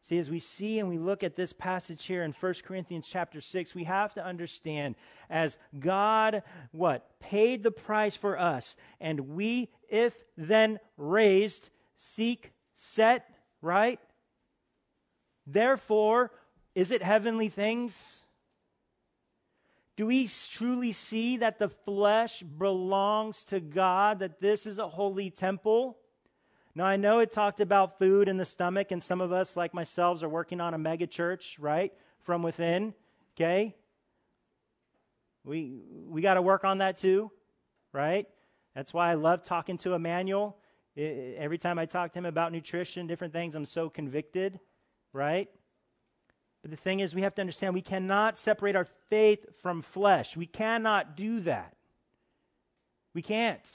See, as we see and we look at this passage here in 1 Corinthians chapter 6, we have to understand as God, what? Paid the price for us, and we, if then raised, seek, set, right? Therefore, is it heavenly things? Do we truly see that the flesh belongs to God, that this is a holy temple? Now, I know it talked about food in the stomach, and some of us, like myself, are working on a mega church, right? From within, okay? We, we got to work on that too, right? That's why I love talking to Emmanuel. It, every time I talk to him about nutrition, different things, I'm so convicted, right? But the thing is, we have to understand we cannot separate our faith from flesh. We cannot do that. We can't.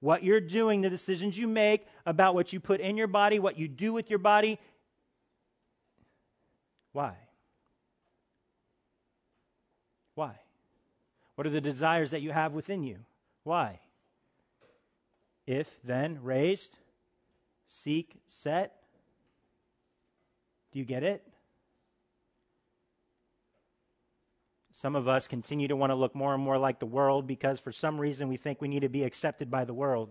What you're doing, the decisions you make about what you put in your body, what you do with your body, why? Why? What are the desires that you have within you? Why? If then raised, seek, set, do you get it? Some of us continue to want to look more and more like the world because for some reason we think we need to be accepted by the world.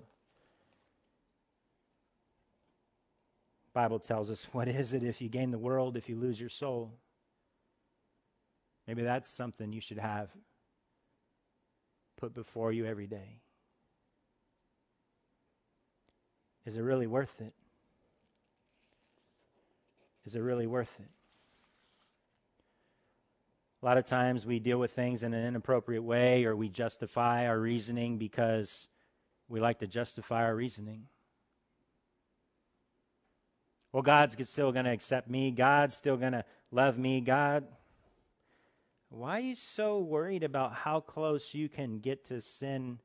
Bible tells us, what is it if you gain the world if you lose your soul? Maybe that's something you should have put before you every day. Is it really worth it? Is it really worth it? A lot of times we deal with things in an inappropriate way or we justify our reasoning because we like to justify our reasoning. Well, God's still going to accept me. God's still going to love me. God, why are you so worried about how close you can get to sin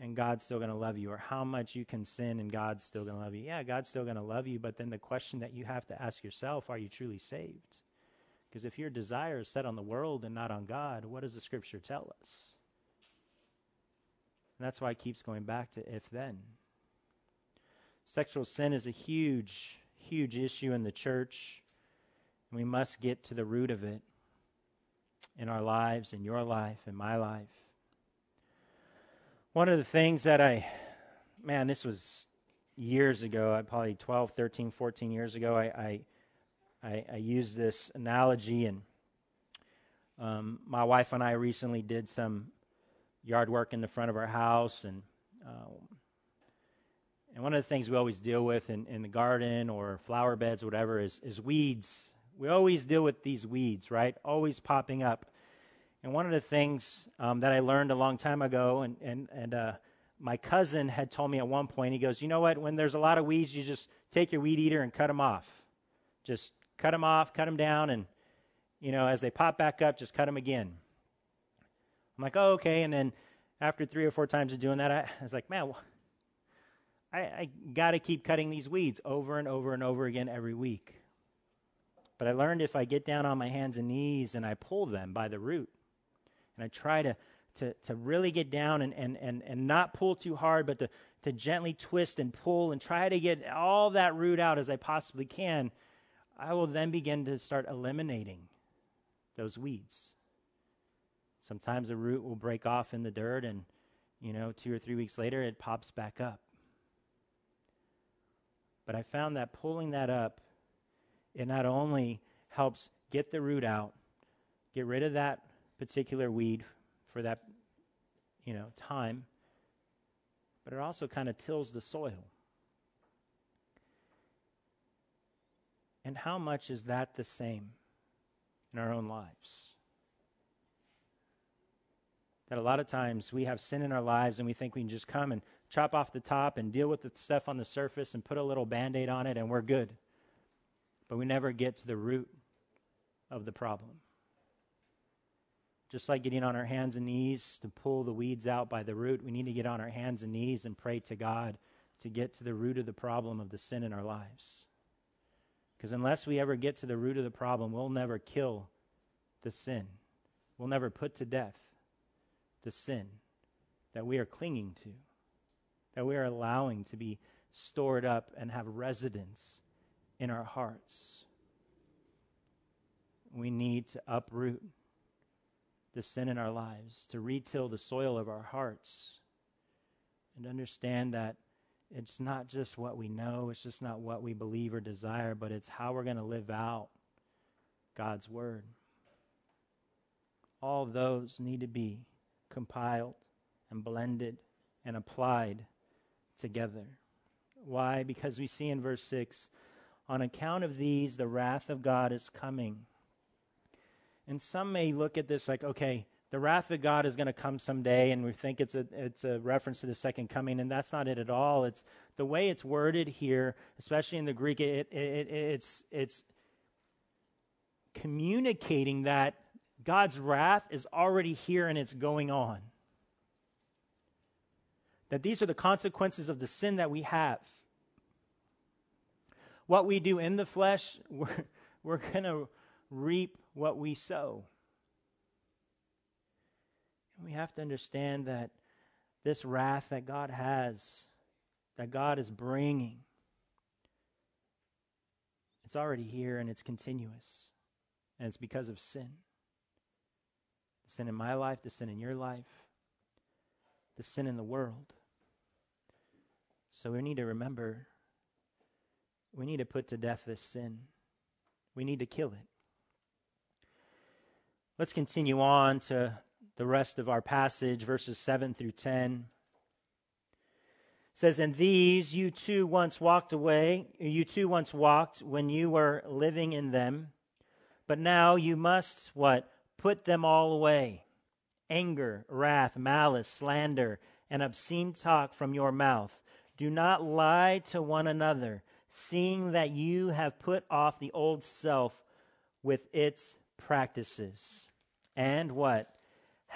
and God's still going to love you, or how much you can sin and God's still going to love you. Yeah, God's still going to love you, but then the question that you have to ask yourself are you truly saved? Because if your desire is set on the world and not on God, what does the scripture tell us? And that's why it keeps going back to if then. Sexual sin is a huge, huge issue in the church, and we must get to the root of it in our lives, in your life, in my life. One of the things that I, man, this was years ago, probably 12, 13, 14 years ago, I, I, I, I used this analogy, and um, my wife and I recently did some yard work in the front of our house, and um, and one of the things we always deal with in, in the garden or flower beds, or whatever, is, is weeds, We always deal with these weeds, right? Always popping up. And one of the things um, that I learned a long time ago, and, and, and uh, my cousin had told me at one point, he goes, You know what? When there's a lot of weeds, you just take your weed eater and cut them off. Just cut them off, cut them down, and, you know, as they pop back up, just cut them again. I'm like, Oh, okay. And then after three or four times of doing that, I, I was like, Man, I, I got to keep cutting these weeds over and over and over again every week. But I learned if I get down on my hands and knees and I pull them by the root, and I try to, to, to really get down and, and, and, and not pull too hard, but to, to gently twist and pull and try to get all that root out as I possibly can, I will then begin to start eliminating those weeds. Sometimes a root will break off in the dirt, and you know, two or three weeks later, it pops back up. But I found that pulling that up it not only helps get the root out, get rid of that particular weed for that you know time, but it also kind of tills the soil. And how much is that the same in our own lives? That a lot of times we have sin in our lives and we think we can just come and chop off the top and deal with the stuff on the surface and put a little band aid on it and we're good but we never get to the root of the problem. Just like getting on our hands and knees to pull the weeds out by the root, we need to get on our hands and knees and pray to God to get to the root of the problem of the sin in our lives. Because unless we ever get to the root of the problem, we'll never kill the sin. We'll never put to death the sin that we are clinging to, that we are allowing to be stored up and have residence in our hearts. We need to uproot the sin in our lives, to retill the soil of our hearts, and understand that it's not just what we know, it's just not what we believe or desire, but it's how we're going to live out God's Word. All those need to be compiled and blended and applied together. Why? Because we see in verse 6 on account of these, the wrath of God is coming. And some may look at this like, okay, the wrath of God is going to come someday, and we think it's a, it's a reference to the second coming, and that's not it at all. It's the way it's worded here, especially in the Greek, it, it, it, it's, it's communicating that God's wrath is already here and it's going on. That these are the consequences of the sin that we have what we do in the flesh, we're, we're going to reap what we sow. And we have to understand that this wrath that God has, that God is bringing, it's already here and it's continuous. And it's because of sin. The sin in my life, the sin in your life, the sin in the world. So we need to remember we need to put to death this sin. We need to kill it. Let's continue on to the rest of our passage, verses 7 through 10. It says, And these you too once walked away, you too once walked when you were living in them, but now you must what? Put them all away. Anger, wrath, malice, slander, and obscene talk from your mouth. Do not lie to one another seeing that you have put off the old self with its practices. And what?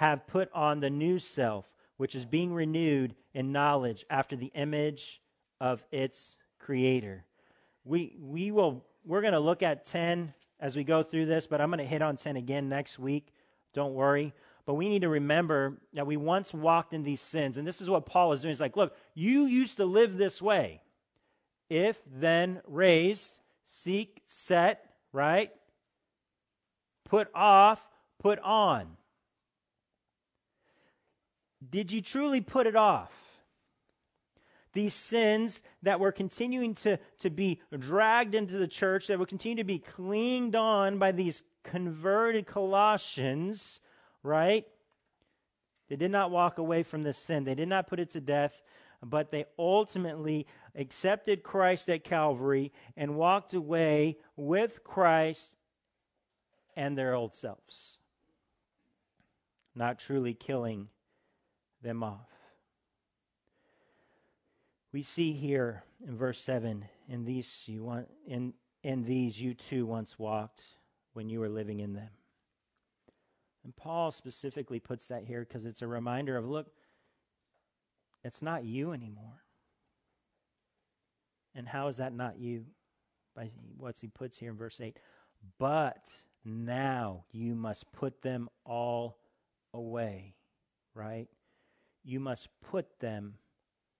Have put on the new self, which is being renewed in knowledge after the image of its creator. We, we will, we're going to look at 10 as we go through this, but I'm going to hit on 10 again next week. Don't worry. But we need to remember that we once walked in these sins. And this is what Paul is doing. He's like, look, you used to live this way if then raised, seek, set, right? Put off, put on. Did you truly put it off? These sins that were continuing to, to be dragged into the church, that would continue to be clinged on by these converted Colossians, right? They did not walk away from this sin. They did not put it to death but they ultimately accepted Christ at Calvary and walked away with Christ and their old selves, not truly killing them off. We see here in verse 7 in these you want in in these you too once walked when you were living in them. And Paul specifically puts that here because it's a reminder of look, it's not you anymore. And how is that not you? By what he puts here in verse 8. But now you must put them all away, right? You must put them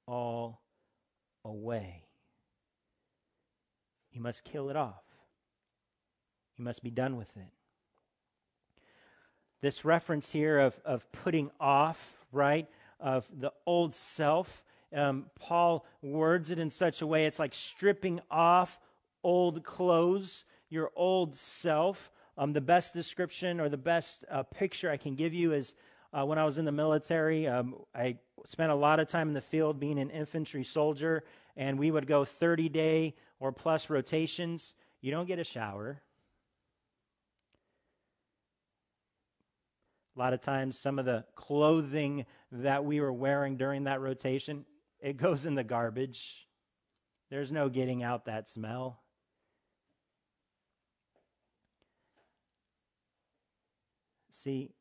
all away. You must kill it off. You must be done with it. This reference here of, of putting off, right, of the old self, um, Paul words it in such a way it's like stripping off old clothes, your old self. Um, the best description or the best uh, picture I can give you is uh, when I was in the military. Um, I spent a lot of time in the field being an infantry soldier, and we would go 30 day or plus rotations. You don't get a shower. A lot of times, some of the clothing that we were wearing during that rotation, it goes in the garbage. There's no getting out that smell. See,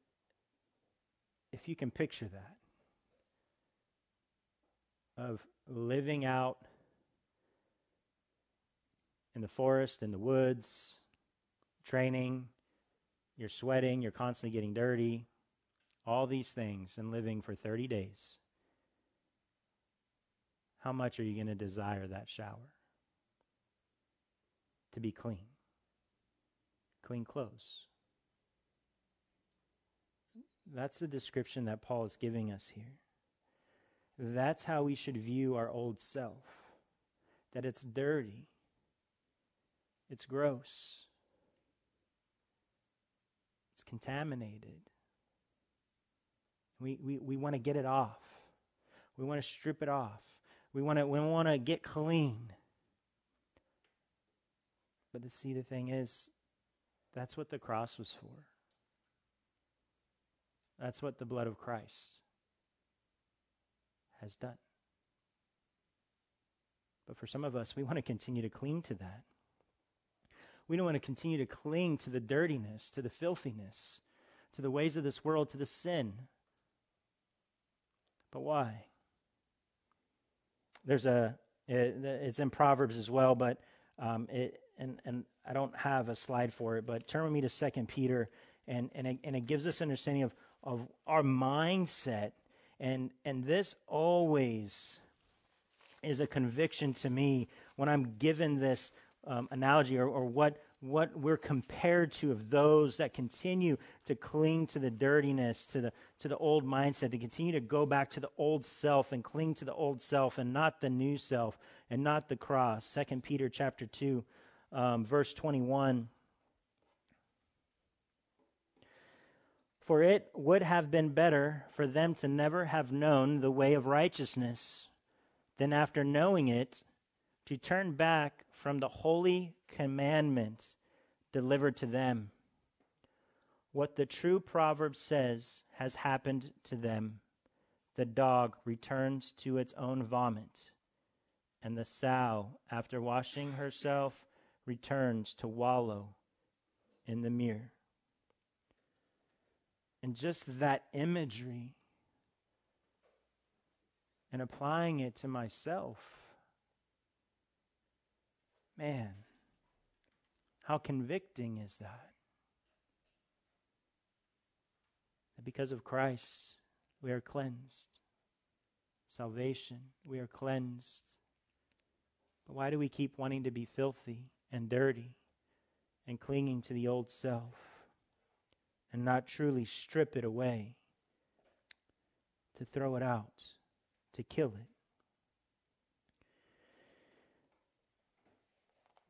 if you can picture that, of living out in the forest, in the woods, training, you're sweating, you're constantly getting dirty, all these things, and living for 30 days. How much are you going to desire that shower? To be clean, clean clothes. That's the description that Paul is giving us here. That's how we should view our old self that it's dirty, it's gross, it's contaminated. We, we, we want to get it off. We want to strip it off. We want to, we want to get clean. But to see, the thing is, that's what the cross was for. That's what the blood of Christ has done. But for some of us, we want to continue to cling to that. We don't want to continue to cling to the dirtiness, to the filthiness, to the ways of this world, to the sin. But why? There's a, it's in Proverbs as well, but um, it, and, and I don't have a slide for it, but turn with me to Second Peter, and, and, it, and it gives us an understanding of, of our mindset. And, and this always is a conviction to me when I'm given this um, analogy or, or what, what we're compared to of those that continue to cling to the dirtiness, to the, to the old mindset, to continue to go back to the old self and cling to the old self and not the new self and not the cross. Second Peter chapter 2, um, verse 21. For it would have been better for them to never have known the way of righteousness than after knowing it to turn back from the holy commandment delivered to them. What the true proverb says has happened to them. The dog returns to its own vomit, and the sow, after washing herself, returns to wallow in the mere. And just that imagery and applying it to myself Man, how convicting is that? That because of Christ, we are cleansed. Salvation, we are cleansed. But why do we keep wanting to be filthy and dirty and clinging to the old self and not truly strip it away, to throw it out, to kill it?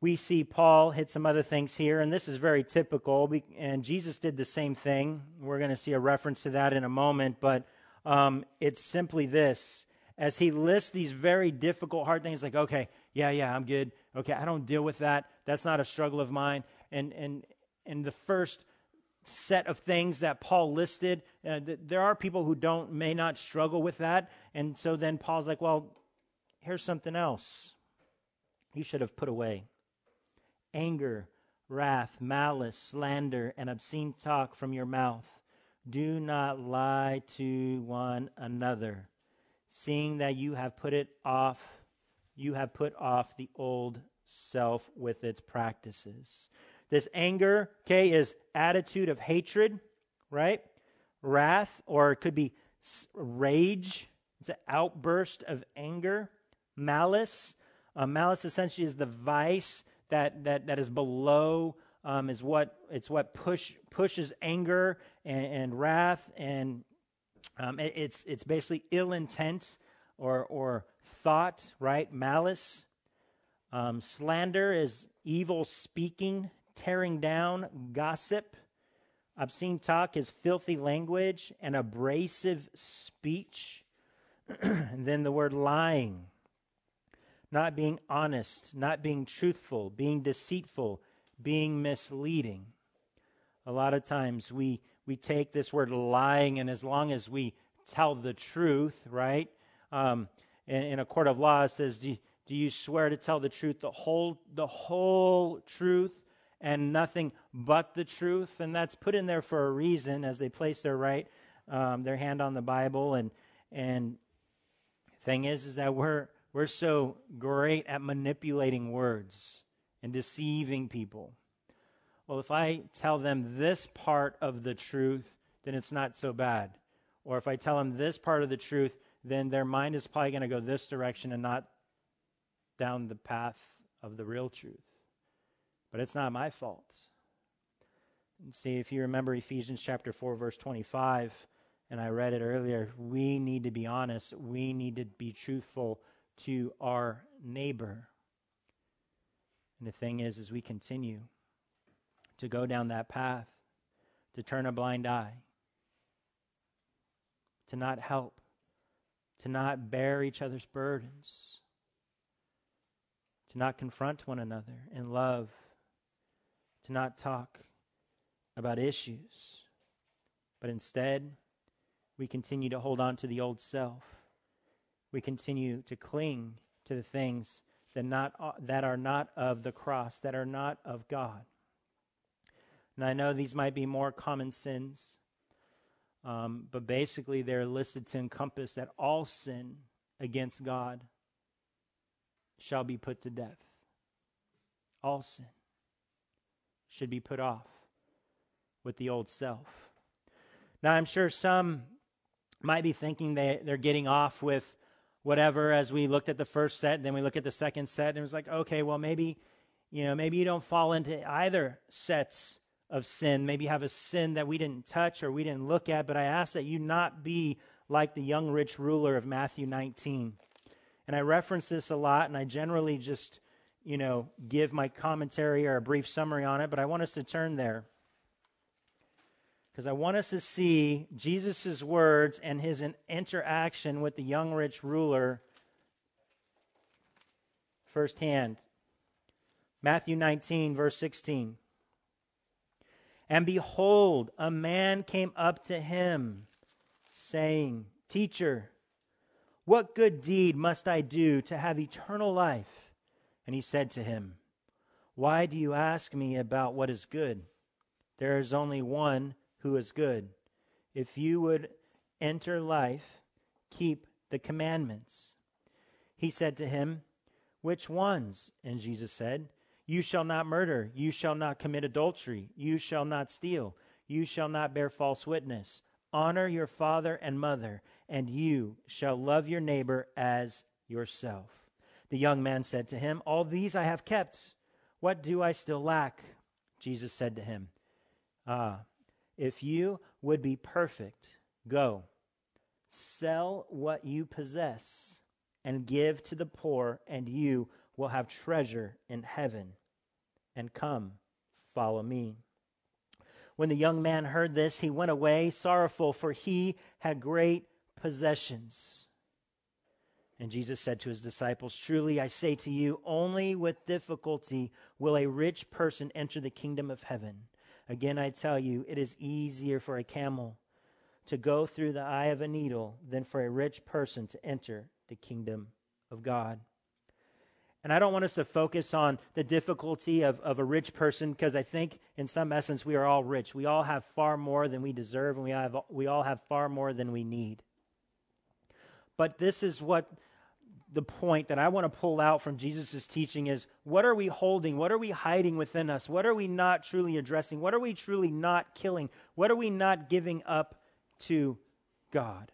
we see Paul hit some other things here, and this is very typical. And Jesus did the same thing. We're going to see a reference to that in a moment, but um, it's simply this. As he lists these very difficult, hard things, like, okay, yeah, yeah, I'm good. Okay, I don't deal with that. That's not a struggle of mine. And, and and the first set of things that Paul listed. Uh, th- there are people who don't may not struggle with that, and so then Paul's like, "Well, here's something else. You should have put away anger, wrath, malice, slander, and obscene talk from your mouth. Do not lie to one another, seeing that you have put it off, you have put off the old self with its practices. This anger, okay, is attitude of hatred, right? Wrath, or it could be rage. It's an outburst of anger. Malice. Uh, malice essentially is the vice that, that, that is below um, is what it's what push pushes anger and, and wrath and um, it, it's it's basically ill intent or or thought right malice um, slander is evil speaking tearing down gossip obscene talk is filthy language and abrasive speech and then the word lying not being honest, not being truthful, being deceitful, being misleading. A lot of times we, we take this word lying, and as long as we tell the truth, right? Um, in, in, a court of law, it says, do, do you swear to tell the truth, the whole, the whole truth, and nothing but the truth? And that's put in there for a reason as they place their right, um, their hand on the Bible. And, and thing is, is that we're, we're so great at manipulating words and deceiving people. Well, if I tell them this part of the truth, then it's not so bad. Or if I tell them this part of the truth, then their mind is probably going to go this direction and not down the path of the real truth. But it's not my fault. And see, if you remember Ephesians chapter 4, verse 25, and I read it earlier, we need to be honest. We need to be truthful to our neighbor. And the thing is, as we continue to go down that path, to turn a blind eye, to not help, to not bear each other's burdens, to not confront one another in love, not talk about issues, but instead, we continue to hold on to the old self we continue to cling to the things that, not, that are not of the cross, that are not of God. And I know these might be more common sins, um, but basically they're listed to encompass that all sin against God shall be put to death. All sin should be put off with the old self. Now, I'm sure some might be thinking they, they're getting off with whatever as we looked at the first set, then we look at the second set, and it was like, okay, well, maybe, you know, maybe you don't fall into either sets of sin. Maybe you have a sin that we didn't touch or we didn't look at, but I ask that you not be like the young rich ruler of Matthew 19. And I reference this a lot, and I generally just, you know, give my commentary or a brief summary on it, but I want us to turn there because I want us to see Jesus' words and his interaction with the young rich ruler firsthand. Matthew 19, verse 16. And behold, a man came up to him, saying, Teacher, what good deed must I do to have eternal life? And he said to him, Why do you ask me about what is good? There is only one who is good. If you would enter life, keep the commandments. He said to him, Which ones? And Jesus said, You shall not murder, you shall not commit adultery, you shall not steal, you shall not bear false witness. Honor your father and mother, and you shall love your neighbor as yourself. The young man said to him, All these I have kept. What do I still lack? Jesus said to him, Ah, if you would be perfect, go, sell what you possess, and give to the poor, and you will have treasure in heaven. And come, follow me. When the young man heard this, he went away sorrowful, for he had great possessions. And Jesus said to his disciples, Truly I say to you, only with difficulty will a rich person enter the kingdom of heaven. Again, I tell you, it is easier for a camel to go through the eye of a needle than for a rich person to enter the kingdom of God. And I don't want us to focus on the difficulty of, of a rich person because I think, in some essence, we are all rich. We all have far more than we deserve, and we, have, we all have far more than we need. But this is what the point that I want to pull out from Jesus' teaching is what are we holding? What are we hiding within us? What are we not truly addressing? What are we truly not killing? What are we not giving up to God?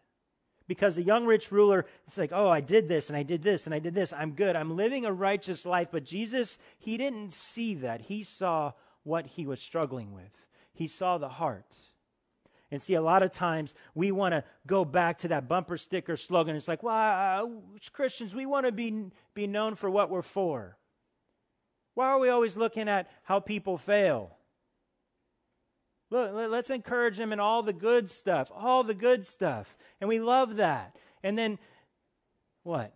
Because the young rich ruler, it's like, oh, I did this and I did this and I did this. I'm good. I'm living a righteous life. But Jesus, he didn't see that. He saw what he was struggling with, he saw the heart. And see, a lot of times we want to go back to that bumper sticker slogan. It's like, well, uh, Christians, we want to be, be known for what we're for. Why are we always looking at how people fail? Look, let's encourage them in all the good stuff, all the good stuff. And we love that. And then what?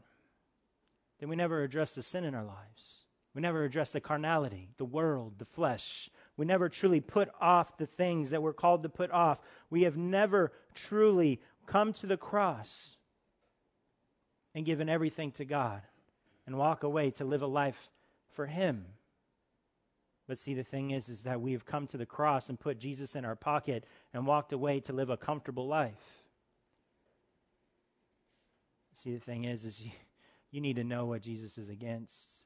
Then we never address the sin in our lives. We never address the carnality, the world, the flesh. We never truly put off the things that we're called to put off. We have never truly come to the cross and given everything to God and walk away to live a life for Him. But see, the thing is, is that we have come to the cross and put Jesus in our pocket and walked away to live a comfortable life. See, the thing is, is you, you need to know what Jesus is against.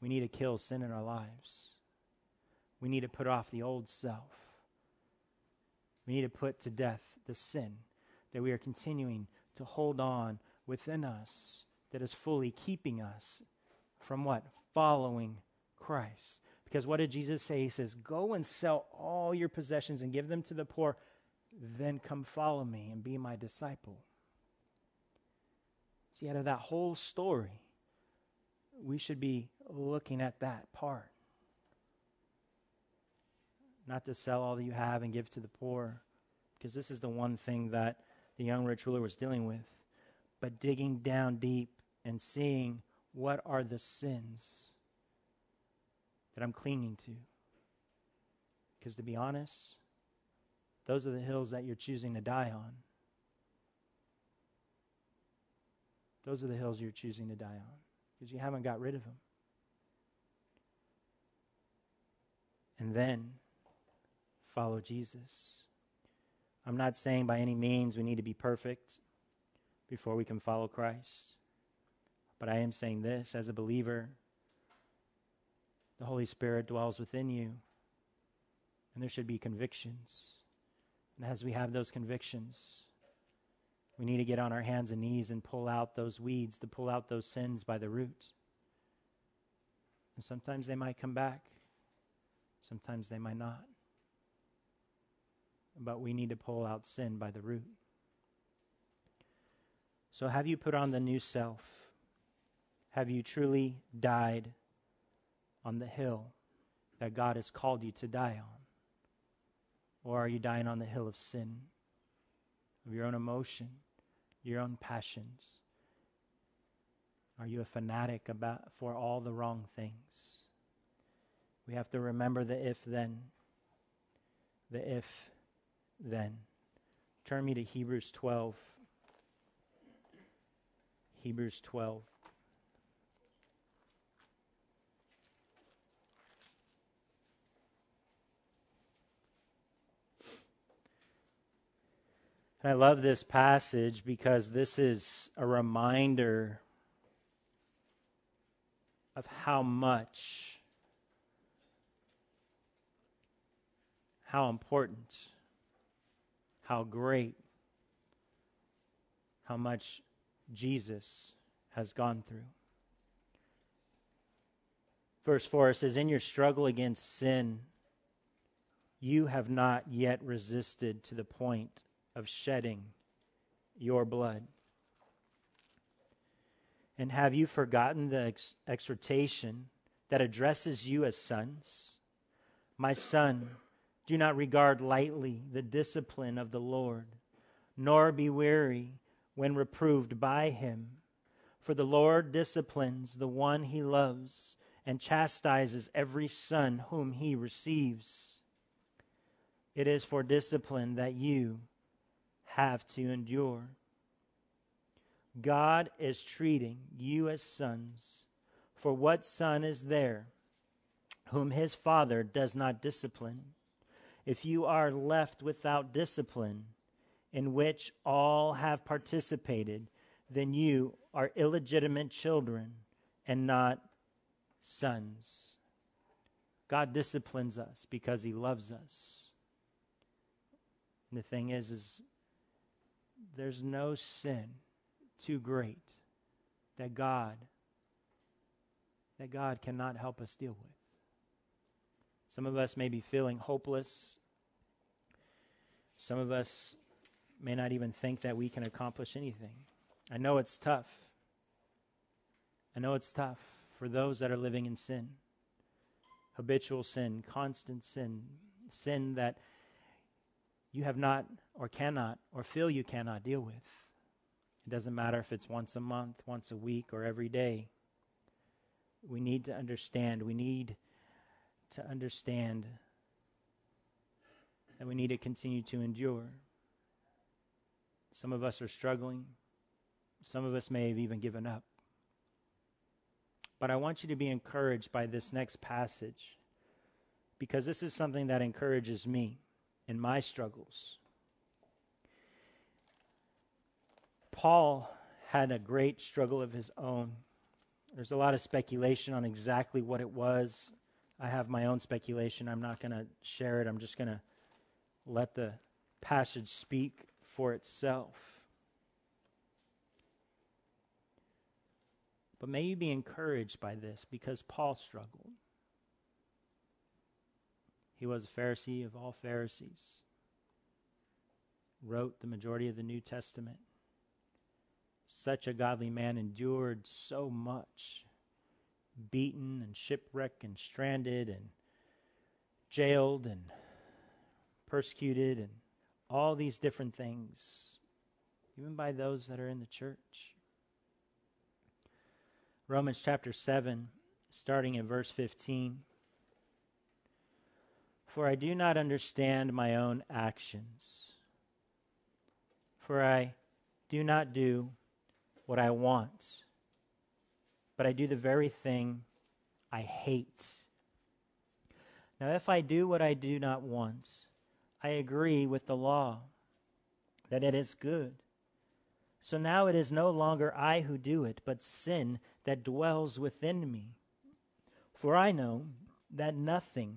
We need to kill sin in our lives. We need to put off the old self. We need to put to death the sin that we are continuing to hold on within us that is fully keeping us from what? Following Christ. Because what did Jesus say? He says, Go and sell all your possessions and give them to the poor, then come follow me and be my disciple. See, out of that whole story, we should be looking at that part. Not to sell all that you have and give to the poor, because this is the one thing that the young rich ruler was dealing with, but digging down deep and seeing what are the sins that I'm clinging to. Because to be honest, those are the hills that you're choosing to die on. Those are the hills you're choosing to die on because you haven't got rid of them. And then follow Jesus. I'm not saying by any means we need to be perfect before we can follow Christ. But I am saying this as a believer, the Holy Spirit dwells within you, and there should be convictions. And as we have those convictions, we need to get on our hands and knees and pull out those weeds, to pull out those sins by the root. And sometimes they might come back, sometimes they might not. But we need to pull out sin by the root. So, have you put on the new self? Have you truly died on the hill that God has called you to die on? Or are you dying on the hill of sin, of your own emotion, your own passions? Are you a fanatic about for all the wrong things? We have to remember the if then. The if then. Turn me to Hebrews 12. Hebrews 12. I love this passage because this is a reminder of how much, how important, how great, how much Jesus has gone through. Verse 4 says, In your struggle against sin, you have not yet resisted to the point of shedding your blood? And have you forgotten the ex- exhortation that addresses you as sons? My son, do not regard lightly the discipline of the Lord, nor be weary when reproved by him. For the Lord disciplines the one he loves and chastises every son whom he receives. It is for discipline that you have to endure. God is treating you as sons. For what son is there whom his father does not discipline? If you are left without discipline, in which all have participated, then you are illegitimate children and not sons. God disciplines us because he loves us. And the thing is is there's no sin too great that God that God cannot help us deal with. Some of us may be feeling hopeless. Some of us may not even think that we can accomplish anything. I know it's tough. I know it's tough for those that are living in sin habitual sin, constant sin, sin that you have not or cannot or feel you cannot deal with. It doesn't matter if it's once a month, once a week, or every day. We need to understand. We need to understand that we need to continue to endure. Some of us are struggling. Some of us may have even given up. But I want you to be encouraged by this next passage because this is something that encourages me in my struggles. Paul had a great struggle of his own. There's a lot of speculation on exactly what it was. I have my own speculation. I'm not going to share it. I'm just going to let the passage speak for itself. But may you be encouraged by this because Paul struggled. He was a Pharisee of all Pharisees, wrote the majority of the New Testament. Such a godly man endured so much, beaten and shipwrecked and stranded and jailed and persecuted and all these different things, even by those that are in the church. Romans chapter 7, starting in verse 15. For I do not understand my own actions. For I do not do what I want, but I do the very thing I hate. Now, if I do what I do not want, I agree with the law that it is good. So now it is no longer I who do it, but sin that dwells within me. For I know that nothing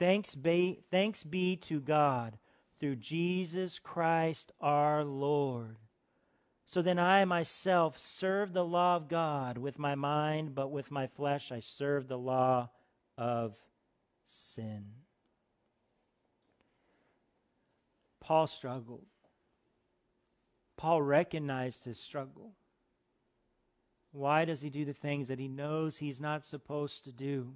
Thanks be, thanks be to God through Jesus Christ our Lord. So then I myself serve the law of God with my mind, but with my flesh I serve the law of sin. Paul struggled. Paul recognized his struggle. Why does he do the things that he knows he's not supposed to do?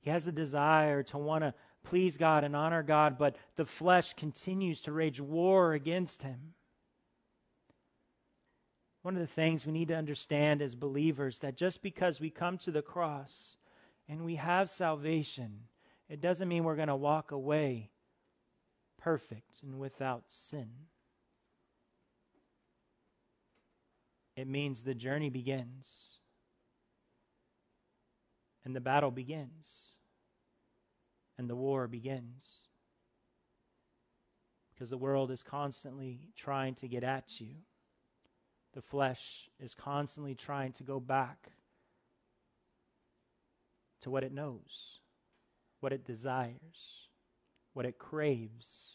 He has a desire to want to please God and honor God, but the flesh continues to rage war against him. One of the things we need to understand as believers that just because we come to the cross and we have salvation, it doesn't mean we're going to walk away perfect and without sin. It means the journey begins. And the battle begins. And the war begins. Because the world is constantly trying to get at you. The flesh is constantly trying to go back to what it knows, what it desires, what it craves.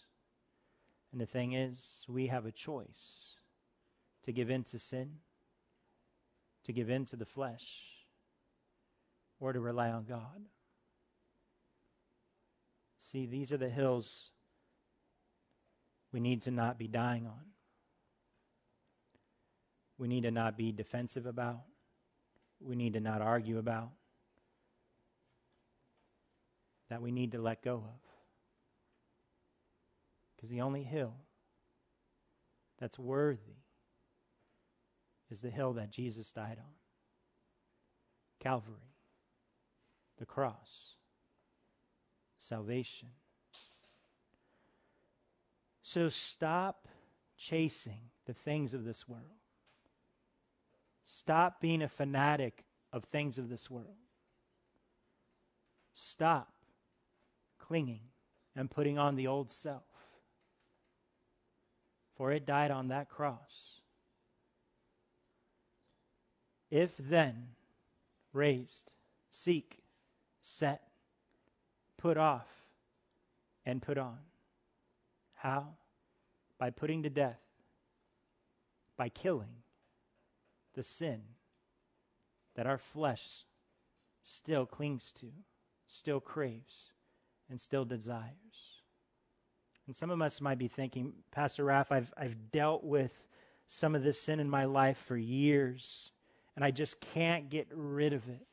And the thing is, we have a choice to give in to sin, to give in to the flesh, or to rely on God. See, these are the hills we need to not be dying on. We need to not be defensive about. We need to not argue about. That we need to let go of. Because the only hill that's worthy is the hill that Jesus died on Calvary, the cross, salvation. So stop chasing the things of this world. Stop being a fanatic of things of this world. Stop clinging and putting on the old self. For it died on that cross. If then raised, seek, set, put off, and put on. How? By putting to death, by killing the sin that our flesh still clings to, still craves, and still desires. And some of us might be thinking, Pastor Raff, I've, I've dealt with some of this sin in my life for years, and I just can't get rid of it.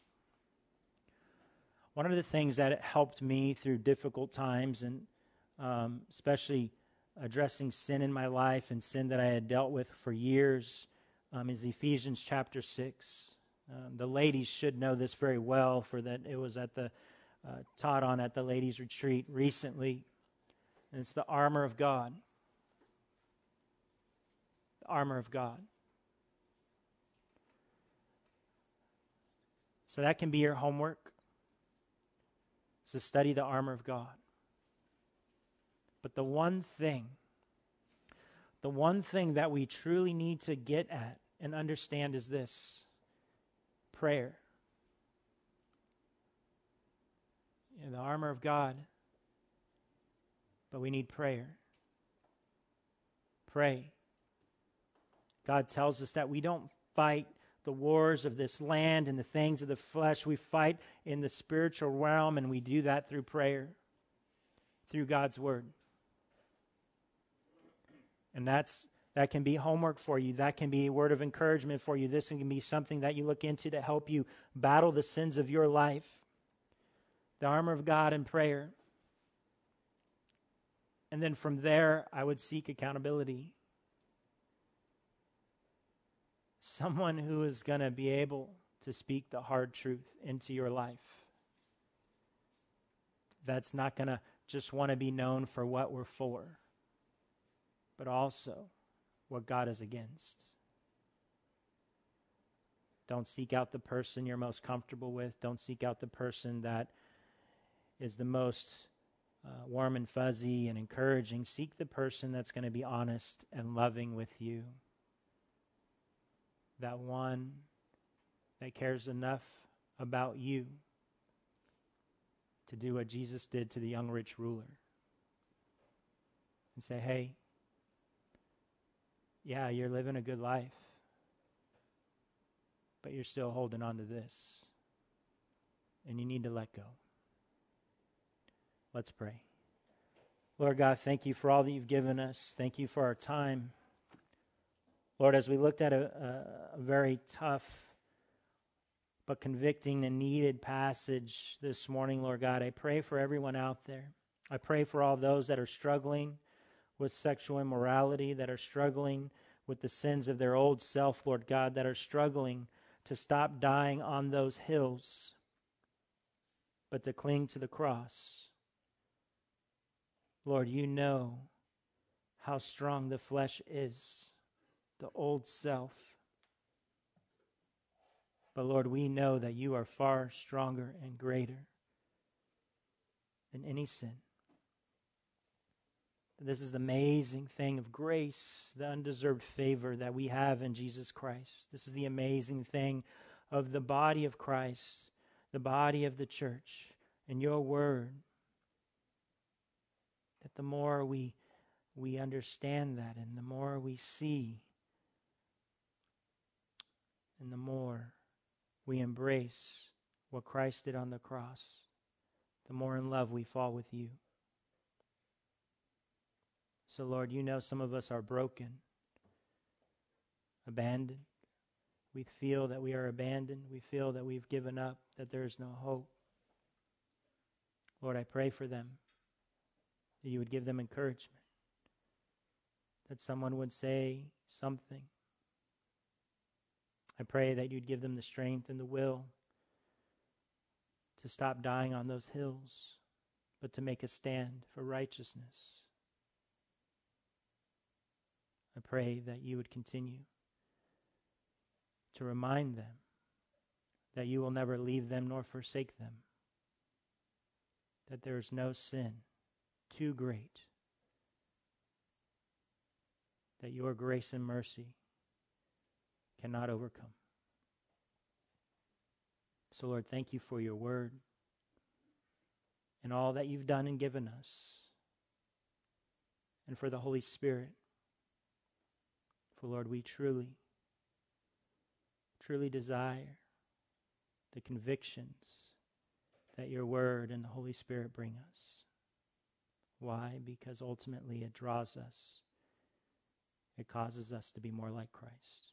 One of the things that helped me through difficult times, and um, especially addressing sin in my life and sin that I had dealt with for years, um, is Ephesians chapter 6. Um, the ladies should know this very well, for that it was at the uh, taught on at the ladies' retreat recently. And it's the armor of God. The armor of God. So that can be your homework. Is to study the armor of God. But the one thing the one thing that we truly need to get at and understand is this prayer. Know, the armor of God, but we need prayer. Pray. God tells us that we don't fight the wars of this land and the things of the flesh. We fight in the spiritual realm, and we do that through prayer, through God's word. And that's that can be homework for you. That can be a word of encouragement for you. This can be something that you look into to help you battle the sins of your life. The armor of God and prayer. And then from there, I would seek accountability. Someone who is going to be able to speak the hard truth into your life. That's not going to just want to be known for what we're for but also what God is against. Don't seek out the person you're most comfortable with. Don't seek out the person that is the most uh, warm and fuzzy and encouraging. Seek the person that's going to be honest and loving with you. That one that cares enough about you to do what Jesus did to the young rich ruler and say, hey, yeah, you're living a good life, but you're still holding on to this. And you need to let go. Let's pray. Lord God, thank you for all that you've given us. Thank you for our time. Lord, as we looked at a, a, very tough but convicting and needed passage this morning, Lord God, I pray for everyone out there. I pray for all those that are struggling with sexual immorality, that are struggling with the sins of their old self, Lord God, that are struggling to stop dying on those hills, but to cling to the cross. Lord, you know how strong the flesh is, the old self. But Lord, we know that you are far stronger and greater than any sin. This is the amazing thing of grace, the undeserved favor that we have in Jesus Christ. This is the amazing thing of the body of Christ, the body of the church, and your word. That the more we, we understand that and the more we see, and the more we embrace what Christ did on the cross, the more in love we fall with you. So, Lord, you know some of us are broken, abandoned. We feel that we are abandoned. We feel that we've given up, that there is no hope. Lord, I pray for them that you would give them encouragement, that someone would say something. I pray that you'd give them the strength and the will to stop dying on those hills, but to make a stand for righteousness. I pray that you would continue to remind them that you will never leave them nor forsake them, that there is no sin too great, that your grace and mercy cannot overcome. So, Lord, thank you for your word and all that you've done and given us, and for the Holy Spirit for Lord, we truly, truly desire the convictions that your word and the Holy Spirit bring us. Why? Because ultimately it draws us, it causes us to be more like Christ.